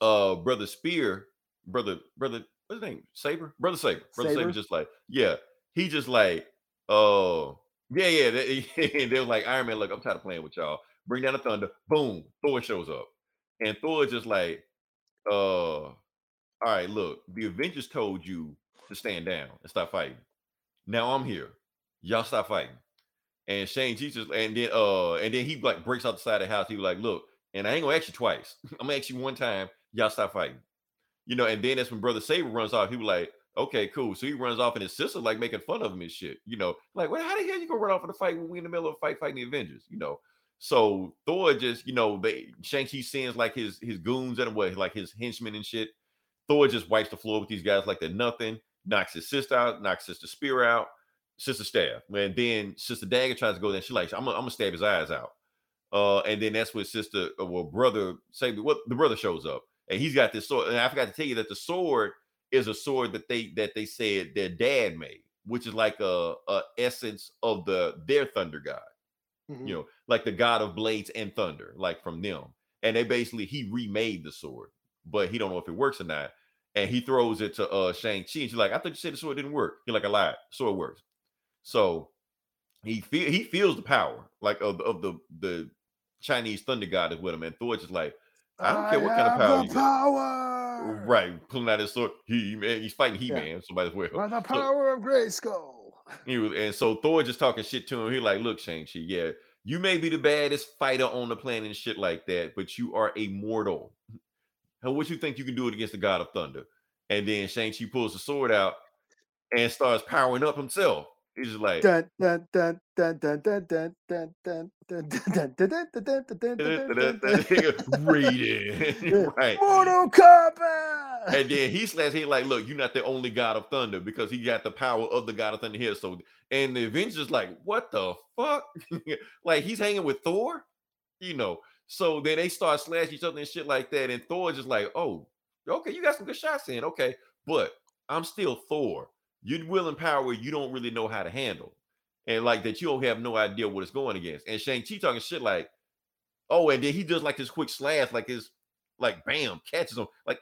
uh, brother Spear, brother, brother, what's his name? Saber, brother Saber, brother Saber, Saber? just like, yeah, he just like, oh, yeah, yeah. They, they was like, Iron Man, look, I'm tired of playing with y'all. Bring down the thunder. Boom, Thor shows up, and Thor just like, uh, all right, look, the Avengers told you to stand down and stop fighting. Now I'm here. Y'all stop fighting. And Shane Jesus, and then uh, and then he like breaks out the side of the house. He was like, look, and I ain't gonna ask you twice. I'm gonna ask you one time. Y'all stop fighting. You know, and then that's when Brother Saber runs off. He was like, okay, cool. So he runs off, and his sister like making fun of him and shit. You know, like, well, how the hell you gonna run off in a fight when we in the middle of a fight fighting the Avengers? You know. So Thor just, you know, they Shang-Chi sends like his his goons and what, like his henchmen and shit. Thor just wipes the floor with these guys like they're nothing, knocks his sister out, knocks sister spear out, sister stab. And then sister dagger tries to go there. She's like, I'm gonna, stab his eyes out. Uh, and then that's when sister, uh, well, brother, say what the brother shows up, and he's got this sword. And I forgot to tell you that the sword is a sword that they that they said their dad made, which is like a, a essence of the their thunder god Mhm. you know, like the god of blades and thunder, like from them. And they basically he remade the sword, but he don't know if it works or not. And he throws it to uh Shang Chi, and she's like, "I thought you said the sword didn't work." He's like, "I lied. Sword works." So he feel he feels the power, like of, of the the Chinese thunder god is with him, and Thor just like, I don't care what kind of power the you got. power. right, pulling out his sword. He man, he's fighting He. Man, somebody as well. By the So- power of Grayskull. He was, and so Thor just talking shit to him. He like, look, Shang-Chi, yeah, you may be the baddest fighter on the planet and shit like that, but you are a mortal. How what you think you can do it against the God of Thunder? And then Shang-Chi pulls the sword out and starts powering up himself. He's just like, Dun, dun, dun, dun, dun, dun, dun, dun, dun, dun, dun, dun, dun, dun, dun, dun, dun, dun, dun, dun. reading. right. Mortal Kombat. And then he slash he like, look, you're not the only god of thunder because he got the power of the god of thunder here. So and the Avengers like, what the fuck? like he's hanging with Thor, you know. So then they start slashing each other and shit like that. And Thor just like, oh, okay, you got some good shots in, okay, but I'm still Thor. You're willing power you don't really know how to handle, and like that you don't have no idea what it's going against. And Shang Chi talking shit like, oh, and then he does like this quick slash, like his like bam catches him like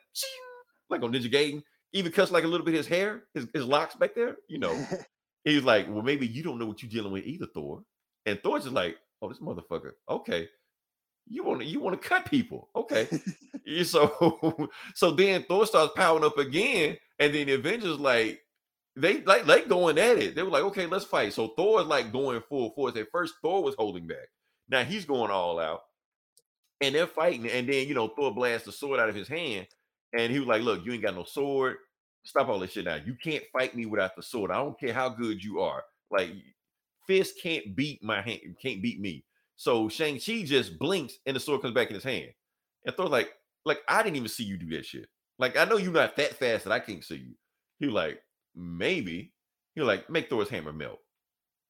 like on Ninja Gaiden. Even cuts like a little bit his hair, his, his locks back there, you know. He's like, well, maybe you don't know what you're dealing with either, Thor. And Thor's just like, oh, this motherfucker. Okay. You want to you want to cut people. Okay. So so then Thor starts powering up again, and then the Avengers like they like like going at it. They were like, okay, let's fight. So Thor is like going full force. At first, Thor was holding back. Now he's going all out, and they're fighting. And then you know Thor blasts the sword out of his hand, and he was like, look, you ain't got no sword. Stop all this shit now. You can't fight me without the sword. I don't care how good you are. Like fist can't beat my hand, can't beat me. So Shang Chi just blinks, and the sword comes back in his hand. And Thor's like, like I didn't even see you do that shit. Like I know you're not that fast that I can't see you. He like, maybe. He was like, make Thor's hammer melt.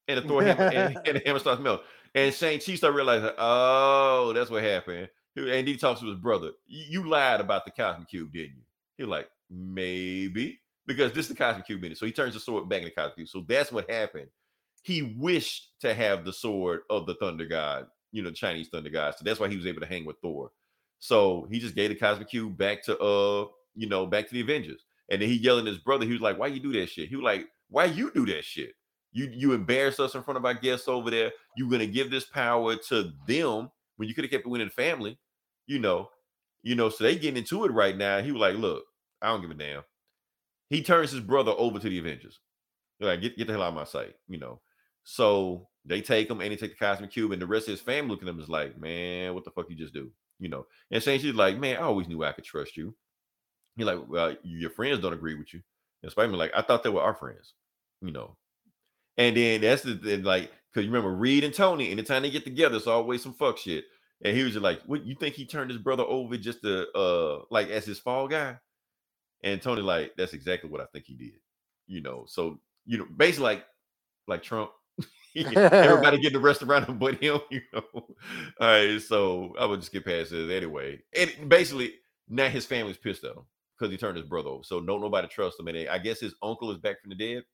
And the Thor hammer and, and the hammer starts melt. And Shang Chi start realizing, oh, that's what happened. And he talks to his brother. You you lied about the cosmic cube, didn't you? He was like, maybe. Because this is the cosmic cube in it. So he turns the sword back in the cosmic cube. So that's what happened. He wished to have the sword of the thunder god, you know, Chinese thunder god. So that's why he was able to hang with Thor. So he just gave the cosmic cube back to uh, you know, back to the Avengers. And then he yelling at his brother. He was like, "Why you do that shit?" He was like, "Why you do that shit? You you embarrass us in front of our guests over there. You're gonna give this power to them when you could have kept it within the family, you know, you know." So they getting into it right now. He was like, "Look, I don't give a damn." He turns his brother over to the Avengers. They're like, get, get the hell out of my sight, you know. So they take him and they take the cosmic cube, and the rest of his family look at him is like, man, what the fuck you just do? You know. And Shang-Chi's like, man, I always knew I could trust you. He like, well, your friends don't agree with you. And Spider-Man like, I thought they were our friends, you know. And then that's the like, because you remember Reed and Tony, anytime they get together, it's always some fuck shit. And he was just like, what you think he turned his brother over just to uh like as his fall guy? And Tony, like, that's exactly what I think he did. You know, so you know, basically like like Trump. Everybody getting arrested around him but him, you know. All right, so I would just get past it anyway. And basically, now his family's pissed at him because he turned his brother over. So no nobody trust him. And I guess his uncle is back from the dead.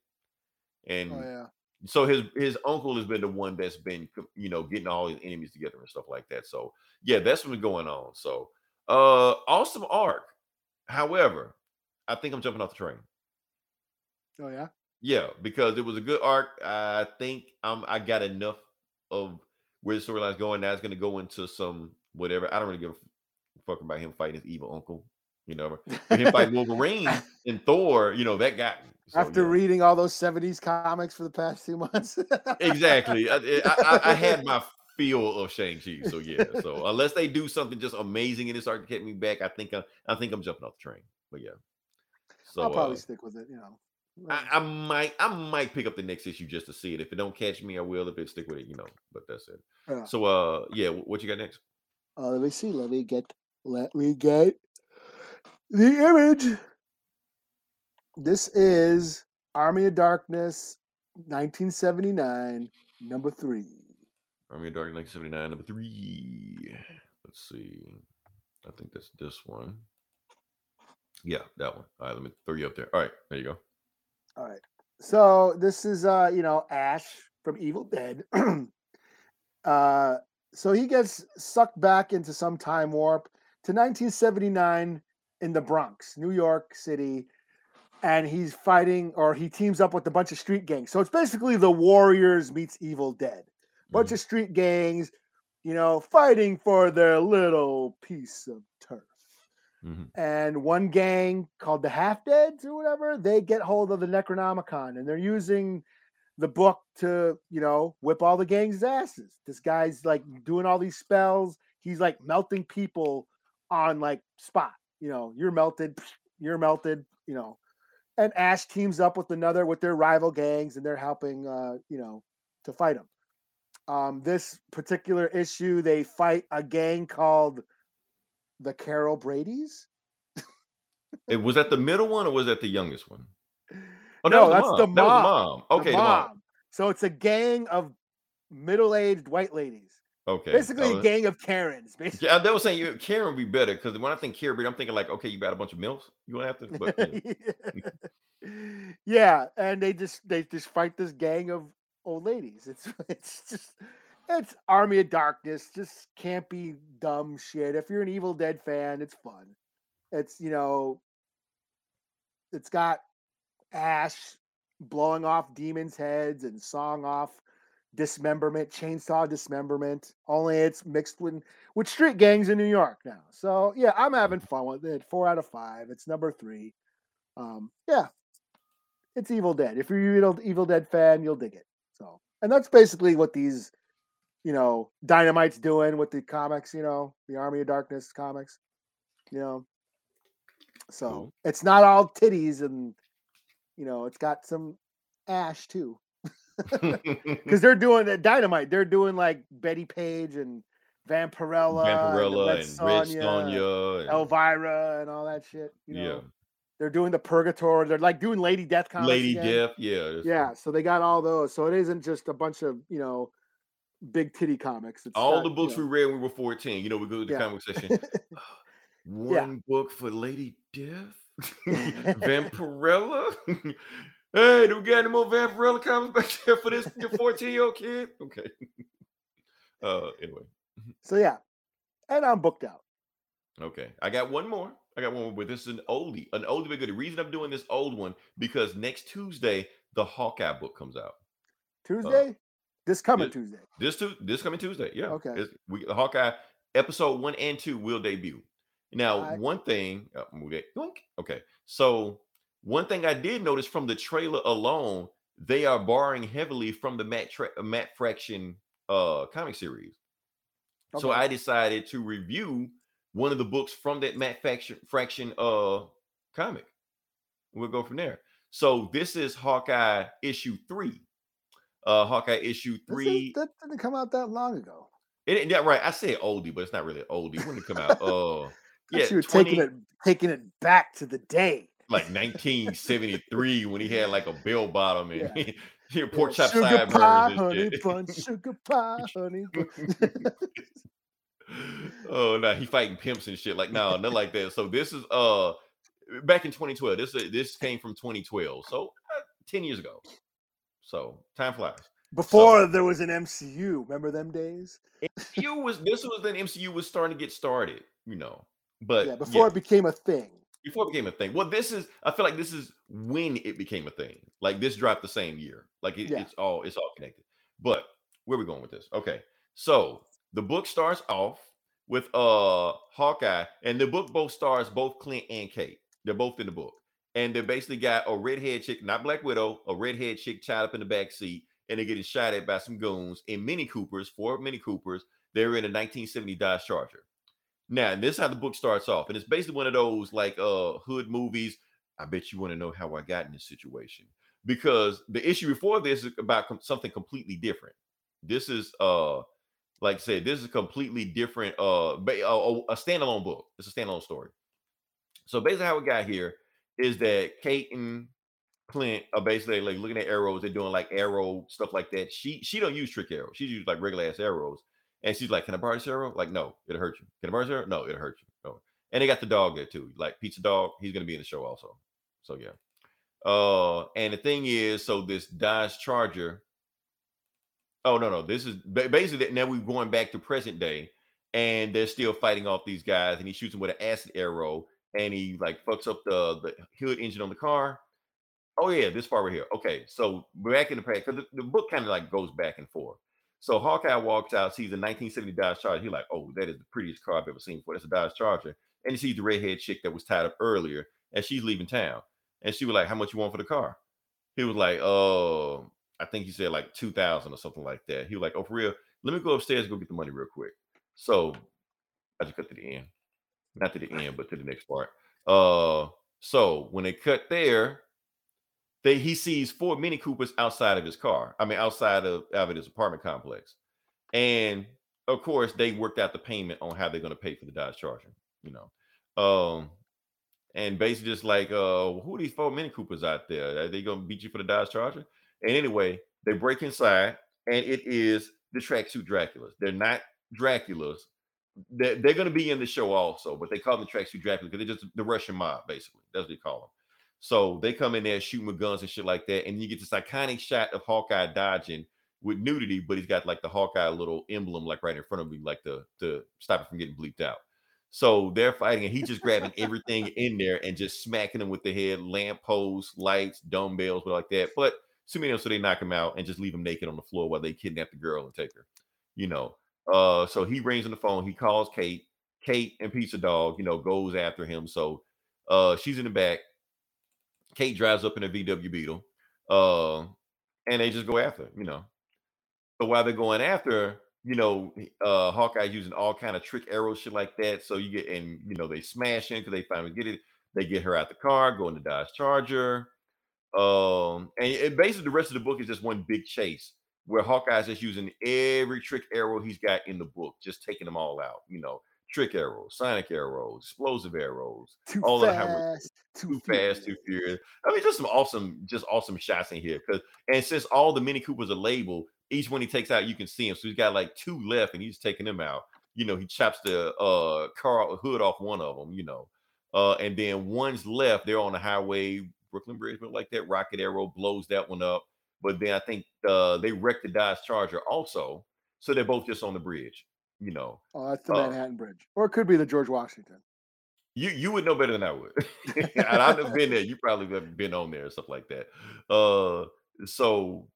And Oh yeah. so his his uncle has been the one that's been you know getting all his enemies together and stuff like that. So yeah, that's what's going on. So uh awesome arc. However, I think I'm jumping off the train. Oh yeah. Yeah, because it was a good arc. I think um I got enough of where the storyline's going. Now it's gonna go into some whatever. I don't really give a fuck about him fighting his evil uncle. You know, him fighting Wolverine and Thor, you know, that got me. So, After yeah. reading all those 70s comics for the past two months. exactly. I, I, I- had my feel of Shang Chi. So yeah. So unless they do something just amazing and it starts to get me back, I think I, I think I'm jumping off the train. But yeah. So I'll probably uh, stick with it, you know. I, I might I might pick up the next issue just to see it. If it don't catch me, I will. If it stick with it, you know. But that's it. Yeah. So uh yeah, what you got next? Uh, let me see. Let me get. Let me get the image. This is Army of Darkness, 1979, number three. Army of Dark 1979, number three. Let's see. I think that's this one. Yeah, that one. All right, let me throw you up there. All right, there you go. All right. So this is uh, you know, Ash from Evil Dead. uh so he gets sucked back into some time warp to 1979 in the Bronx, New York City, and he's fighting or he teams up with a bunch of street gangs. So it's basically the Warriors meets Evil Dead. Bunch of street gangs, you know, fighting for their little piece of turf. Mhm. And one gang called the Half Deads or whatever, they get hold of the Necronomicon and they're using the book to, you know, whip all the gang's asses. This guy's like doing all these spells. He's like melting people on like spot. You know, you're melted, you're melted, you know. And Ash teams up with another with their rival gangs and they're helping uh, you know, to fight him. Um, this particular issue, they fight a gang called the Carol Brady's. It was that the middle one or was that the youngest one? Oh, No, was that's the That was the mom. mom. The Okay, the mom. mom. So it's a gang of middle-aged white ladies. Okay. Basically, Oh, a gang of Karens. Basically. Yeah, they were saying you Karen would be better because when I think Karen, I'm thinking like, okay, you got a bunch of milks. You gonna have to, but know. yeah, and they just they just fight this gang of old ladies. It's it's just it's Army of Darkness, just campy, dumb shit. If you're an Evil Dead fan, it's fun. It's you know, it's got Ash blowing off demons' heads and sawing off dismemberment, chainsaw dismemberment. Only it's mixed with with street gangs in New York now. So yeah, I'm having fun with it. Four out of five. It's number three. Um, yeah, it's Evil Dead. If you're an Evil, Evil Dead fan, you'll dig it. So, and that's basically what these, you know, Dynamite's doing with the comics. You know, the Army of Darkness comics. You know, so Cool. it's not all titties and, you know, it's got some ash too because they're doing the dynamite. They're doing like Bettie Page and Vampirella, Vampirella and, and Red Sonja, Sonja. and- Elvira, and all that shit. You know? yeah, They're doing the Purgatori. They're like doing Lady Death comics. Lady again. Death. Yeah, Yeah, so they got all those. So it isn't just a bunch of you know big titty comics. It's All got, the you books know- we read when we were 14. You know, we go to the Yeah. comic section. One book for Lady Death? Vampirella? Hey, do we got any more Vampirella comics back there for this 14 year old kid? Okay. Uh, anyway, so yeah, and I'm booked out. okay. I got one more. I got one more, but this is an oldie, an oldie but good. The reason I'm doing this old one because next Tuesday the Hawkeye book comes out. Tuesday, this coming yeah. Tuesday. This tu- this coming Tuesday, yeah. Okay. It's- we the Hawkeye episode one and two will debut. Now, Alright. one thing, uh, it, okay. So one thing I did notice from the trailer alone, they are borrowing heavily from the Matt Tra- uh, Matt Fraction uh comic series. So I decided to review one of the books from that Matt Fraction Fraction uh comic. We'll go from there. So this is Hawkeye issue three. Uh Hawkeye issue This is- three. that didn't come out that long ago. It that right. I said oldie, but it's not really oldie. When did it come out? Uh Yeah, yeah, you were 20 taking it taking it back to the day. Like 1973 when he had like a bell bottom and Yeah. had pork chop sugar sideburns pie, and honey shit. bun, sugar pie, honey bun. oh no, he fighting pimps and shit. Like no, nothing like that. So this is uh back in 2012. This is this came from 2012. So uh, 10 years ago. So time flies. Before there was an MCU, remember them days? You was this was when MCU was starting to get started, you know. But yeah, before it became a thing. Before it became a thing. Well, this is I feel like this is when it became a thing. Like this dropped the same year. Like it, Yeah. it's all it's all connected. But where we going with this? Okay, so the book starts off with uh Hawkeye, and the book both stars both Clint and Kate. They're both in the book, and they basically got a redhead chick, not Black Widow, a redhead chick tied up in the back seat, and they're getting shot at by some goons in Mini Coopers, four Mini Coopers. They're in a 1970 Dodge Charger. Now, and this is how the book starts off, and it's basically one of those like uh hood movies. I bet you want to know how I got in this situation because the issue before this is about com- something completely different. This is uh like I said, this is a completely different uh ba- a, a- a standalone book. It's a standalone story. So basically, how we got here is that Kate and Clint are basically like looking at arrows. They're doing like arrow stuff like that. She she don't use trick arrows. She uses like regular ass arrows. And she's like, "Can I borrow arrow?" Like, no, it'll hurt you. Can I borrow arrow? No, it'll hurt you. No. And they got the dog there too. Like Pizza Dog, he's gonna be in the show also. So yeah. Uh, and the thing is, so this Dodge Charger. Oh no, no, this is ba- basically now we're going back to present day, and they're still fighting off these guys, and he shoots them with an acid arrow, and he like fucks up the the hood engine on the car. Oh yeah, this part right here. Okay, so back in the past, because the, the book kind of like goes back and forth. So Hawkeye walks out, sees a 1970 Dodge Charger. He's like, "Oh, that is the prettiest car I've ever seen before. That's a Dodge Charger." And he sees the redhead chick that was tied up earlier, and she's leaving town. And she was like, "How much you want for the car?" He was like, "Oh, I think he said like two thousand or something like that." He was like, "Oh, for real? Let me go upstairs and go get the money real quick." So I just cut to the end, not to the end, but to the next part. Uh, so when they cut there, they he sees four Mini Coopers outside of his car. I mean, outside of, out of his apartment complex, and of course they worked out the payment on how they're going to pay for the Dodge Charger. You know, um, and basically just like, uh, who are these four Mini Coopers out there? Are they going to beat you for the Dodge Charger? And anyway, they break inside, and it is the tracksuit Draculas. They're not Draculas. They're, they're going to be in the show also, but they call them the tracksuit Dracula because they're just the Russian mob, basically. That's what they call them. So they come in there shooting with guns and shit like that, and you get this iconic shot of Hawkeye dodging with nudity, but he's got like the Hawkeye little emblem like right in front of me, like to to stop it from getting bleeped out. So they're fighting, and he's just grabbing everything in there and just smacking them with the head, lampposts, lights, dumbbells, but like that. But so many of them, so they knock him out and just leave him naked on the floor while they kidnap the girl and take her. You know. Uh, so he rings on the phone. He calls Kate. Kate and Pizza Dog, you know, goes after him. So uh, she's in the back. Kate drives up in a VW Beetle, uh, and they just go after, her, you know. So while they're going after, her, you know, uh, Hawkeye using all kind of trick arrows, shit like that. So you get, and you know, they smash in because they finally get it. They get her out the car, go in the Dodge Charger, um, and it, basically the rest of the book is just one big chase where Hawkeye's just using every trick arrow he's got in the book, just taking them all out. You know, trick arrows, sonic arrows, explosive arrows, Too all of the hammer- fast, too fast, too furious. I mean, just some awesome, just awesome shots in here. Because and since all the Mini Coopers are labeled, each one he takes out, you can see him. So he's got like two left, and he's taking them out. You know, he chops the uh car hood off one of them. You know, uh, and then one's left. They're on the highway, Brooklyn Bridge, but like that rocket arrow blows that one up. But then I think uh, they wrecked the Dodge Charger also, so they're both just on the bridge. You know, Oh, that's the Uh, Manhattan Bridge, or it could be the George Washington. You you would know better than I would. and I've never been there. You probably have been on there and stuff like that. Uh, so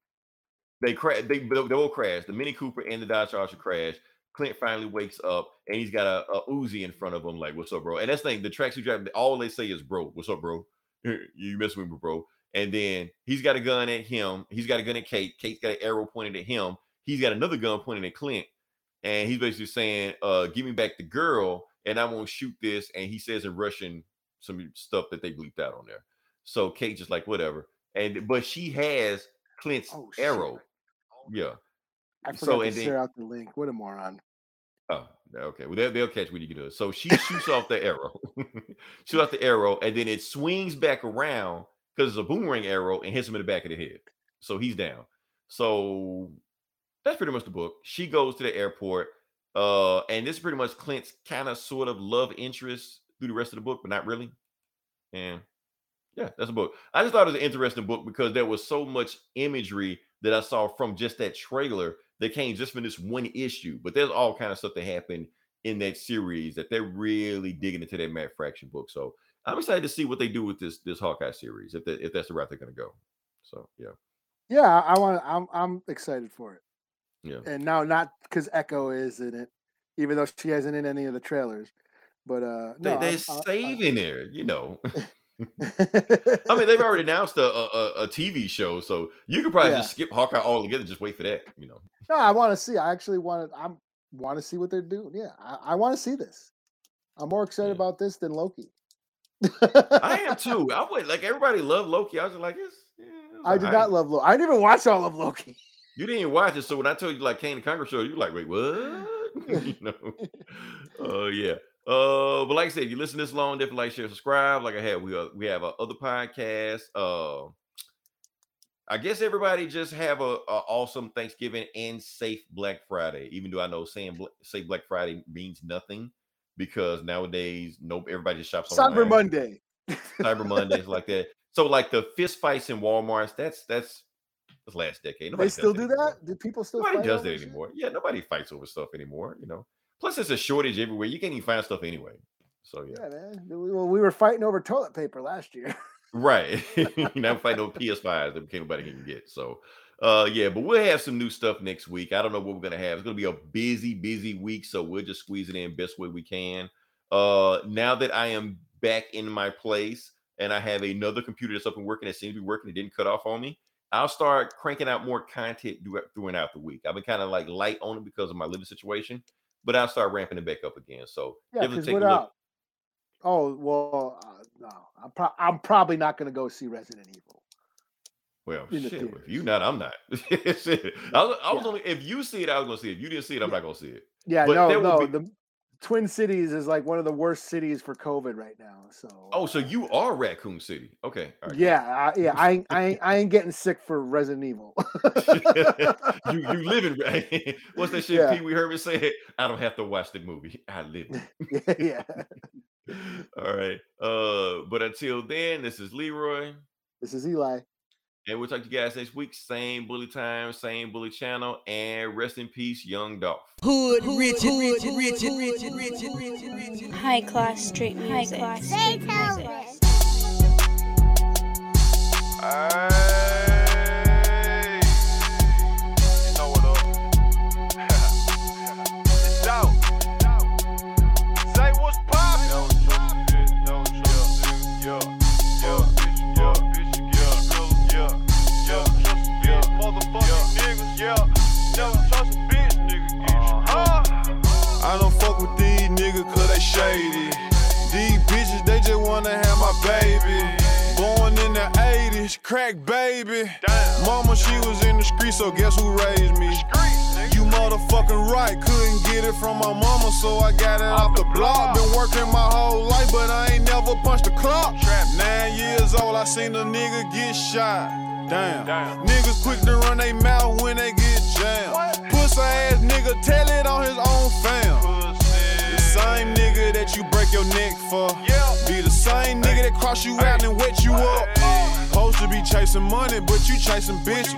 they crash. They they will crash. The Mini Cooper and the Dodge Charger crash. Clint finally wakes up and he's got a, a Uzi in front of him. Like, what's up, bro? And that's the thing. The tracks tracksuit driver. All they say is, bro. What's up, bro? You messing with me, bro? And then he's got a gun at him. He's got a gun at Kate. Kate's got an arrow pointed at him. He's got another gun pointed at Clint. And he's basically saying, uh, give me back the girl and I won't shoot this. And he says in Russian some stuff that they bleeped out on there. So Kate just like whatever. And but she has Clint's Oh, arrow. Oh, yeah. I forgot So, to then- share out the link. What a moron! Oh, okay. Well, they'll, they'll catch when you get to it. So she shoots off the arrow, shoots off the arrow, and then it swings back around because it's a boomerang arrow and hits him in the back of the head. So he's down. So that's pretty much the book. She goes to the airport, uh, and this is pretty much Clint's kind of sort of love interest through the rest of the book, but not really. And yeah, that's a book. I just thought it was an interesting book because there was so much imagery that I saw from just that trailer that came just from this one issue. But there's all kind of stuff that happened in that series that they're really digging into that Matt Fraction book. So I'm excited to see what they do with this this Hawkeye series if that if that's the route they're gonna go. So yeah, Yeah, I want. I'm I'm excited for it. Yeah. And now, not because Echo is in it, even though she hasn't in any of the trailers. But uh, They, no, they're I- saving there, you know. I, I mean, they've already announced a, a, a- TV show, so you could probably Yeah. just skip Hawkeye altogether. Just wait for that, you know. no, I want to see. I actually want to. I'm want to see what they're doing. Yeah, I, I want to see this. I'm more excited Yeah. about this than Loki. I am too. I would like everybody loved Loki. I was like, it's, yeah, it was I did not love Loki. I didn't even watch all of Loki. You didn't even watch it, so when I told you like came to Congress show, you like, wait, what? you know? Oh yeah. Uh, but like I said, if you listen this long, definitely like, share, subscribe. Like I had, we uh, we have a other podcast. Uh, I guess everybody just have a, a awesome Thanksgiving and safe Black Friday. Even though I know saying bl- safe Black Friday means nothing because nowadays, nope, everybody just shops Cyber online. Monday. Cyber Mondays like that. So like the fist fights in Walmart's, that's that's last decade. Nobody They still do anymore. that? Do people still Nobody fight does over that anymore. Yeah, nobody fights over stuff anymore. You know. Plus, it's a shortage everywhere. You can't even find stuff anyway. So yeah, Yeah, man. We- Well, we were fighting over toilet paper last year. right. you never fight no PS5s that can't nobody can get. So, uh, yeah, but we'll have some new stuff next week. I don't know what we're gonna have. It's gonna be a busy, busy week. So we'll just squeeze it in best way we can. Uh, now that I am back in my place and I have another computer that's up and working that seems to be working, it didn't cut off on me. I'll start cranking out more content throughout the week. I've been kind of like light on it because of my living situation, but I'll start ramping it back up again. So Yeah, because take a look. Oh well, uh, no. I'm pro- I'm probably not going to go see Resident Evil. Well, shit. If you not, I'm not. I was, I was Yeah. only if you see it, I was gonna see it. If you didn't see it, I'm not gonna see it. Yeah, But no, no. be- The Twin Cities is like one of the worst cities for COVID right now. So. Oh, so you are Raccoon City? Okay. all right. Yeah, I, yeah. I, ain't- I, ain't- I ain't getting sick for Resident Evil. you you live in? What's that shit Yeah. Pee Wee Herman said? I don't have to watch the movie. I live. it." yeah. All right. Uh, but until then, this is Leroy. This is Eli. And we'll talk to you guys next week. Same bully time, same bully channel, and rest in peace, young Dolph. Hood, rich, rich, rich, rich, rich, rich, rich. High class street music. High class street music. Hey, Yeah, never trust a bitch, nigga. Huh? I don't fuck with these niggas cause they shady. These bitches, they just wanna have my baby. Born in the 80s, crack baby. Mama, she was in the street, so guess who raised me? You motherfucking right, couldn't get it from my mama, so I got it off the block. Been working my whole life, but I ain't never punched a clock. Nine years old, I seen a nigga get shot. Damn. Niggas quick to run they mouth when they get jammed. Pussy ass nigga, tell it on his own fam. The same nigga that you break your neck for. Be the same nigga that cross you out and wet you up. Supposed to be chasing money, but you chasing bitches.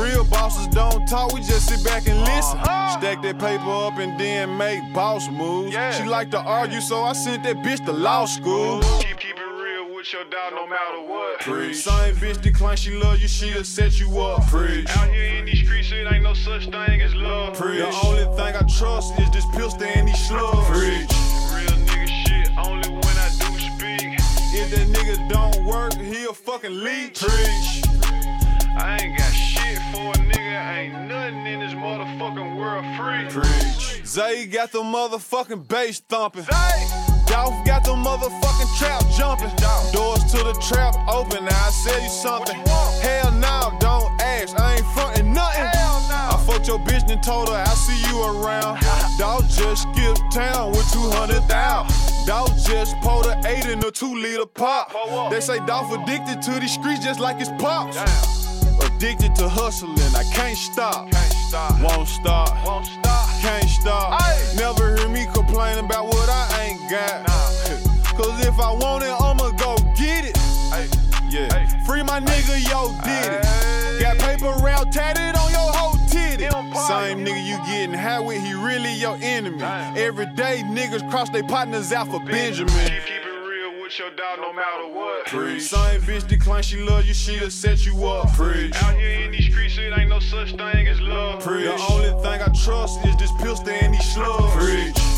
Real bosses don't talk, we just sit back and listen. Stack that paper up and then make boss moves. She like to argue, so I sent that bitch to law school. Keep, keep it real with your dog no matter what. Preach. Same bitch decline, she love you, she'll set you up. Preach. Out here in these streets, it ain't no such thing as love. Preach. The only thing I trust is this pistol and these slugs. Preach. Real nigga shit, only when I do speak. If that nigga don't work, he a fucking leech. Preach. I ain't got shit for a nigga, ain't nothing in this motherfucking world free. Preach. Zay got the motherfucking bass thumping. Dolph got the motherfucking trap jumping. Doors to the trap open, now I sell you something. Hell no, don't ask, I ain't frontin' nothing. I fucked your bitch and told her I'll see you around. Dog just skipped town with 200 thou. Dog just pulled a 8 in a 2 liter pop. They say Dolph addicted to these streets just like his pops. Addicted to hustling, I can't stop. Won't stop. Won't stop. Can't stop. Never hear me complain about what I ain't got. Cause if I want it, I'ma go get it. Yeah. Free my nigga, yo, did it. Got paper round tatted on your whole titty. Same nigga you getting high with, he really your enemy. Every day niggas cross their partners out for Benjamin. Keep it real with your dog no matter what. Preach. Same bitch decline, she love you, she'll set you up. Preach. Out here in these streets, it ain't no such thing as love. Preach. The only thing I trust is this pistol and these slugs. Preach.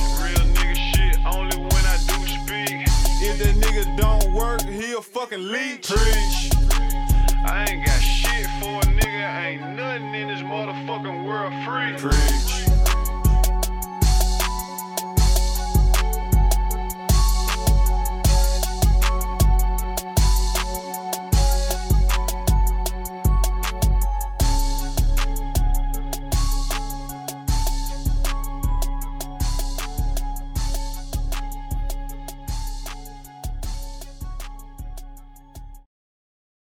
Real nigga shit, only when I do speak. If that nigga don't work, he a fucking leech. Preach. I ain't got shit for a nigga, ain't nothing in this motherfucking world free. Preach.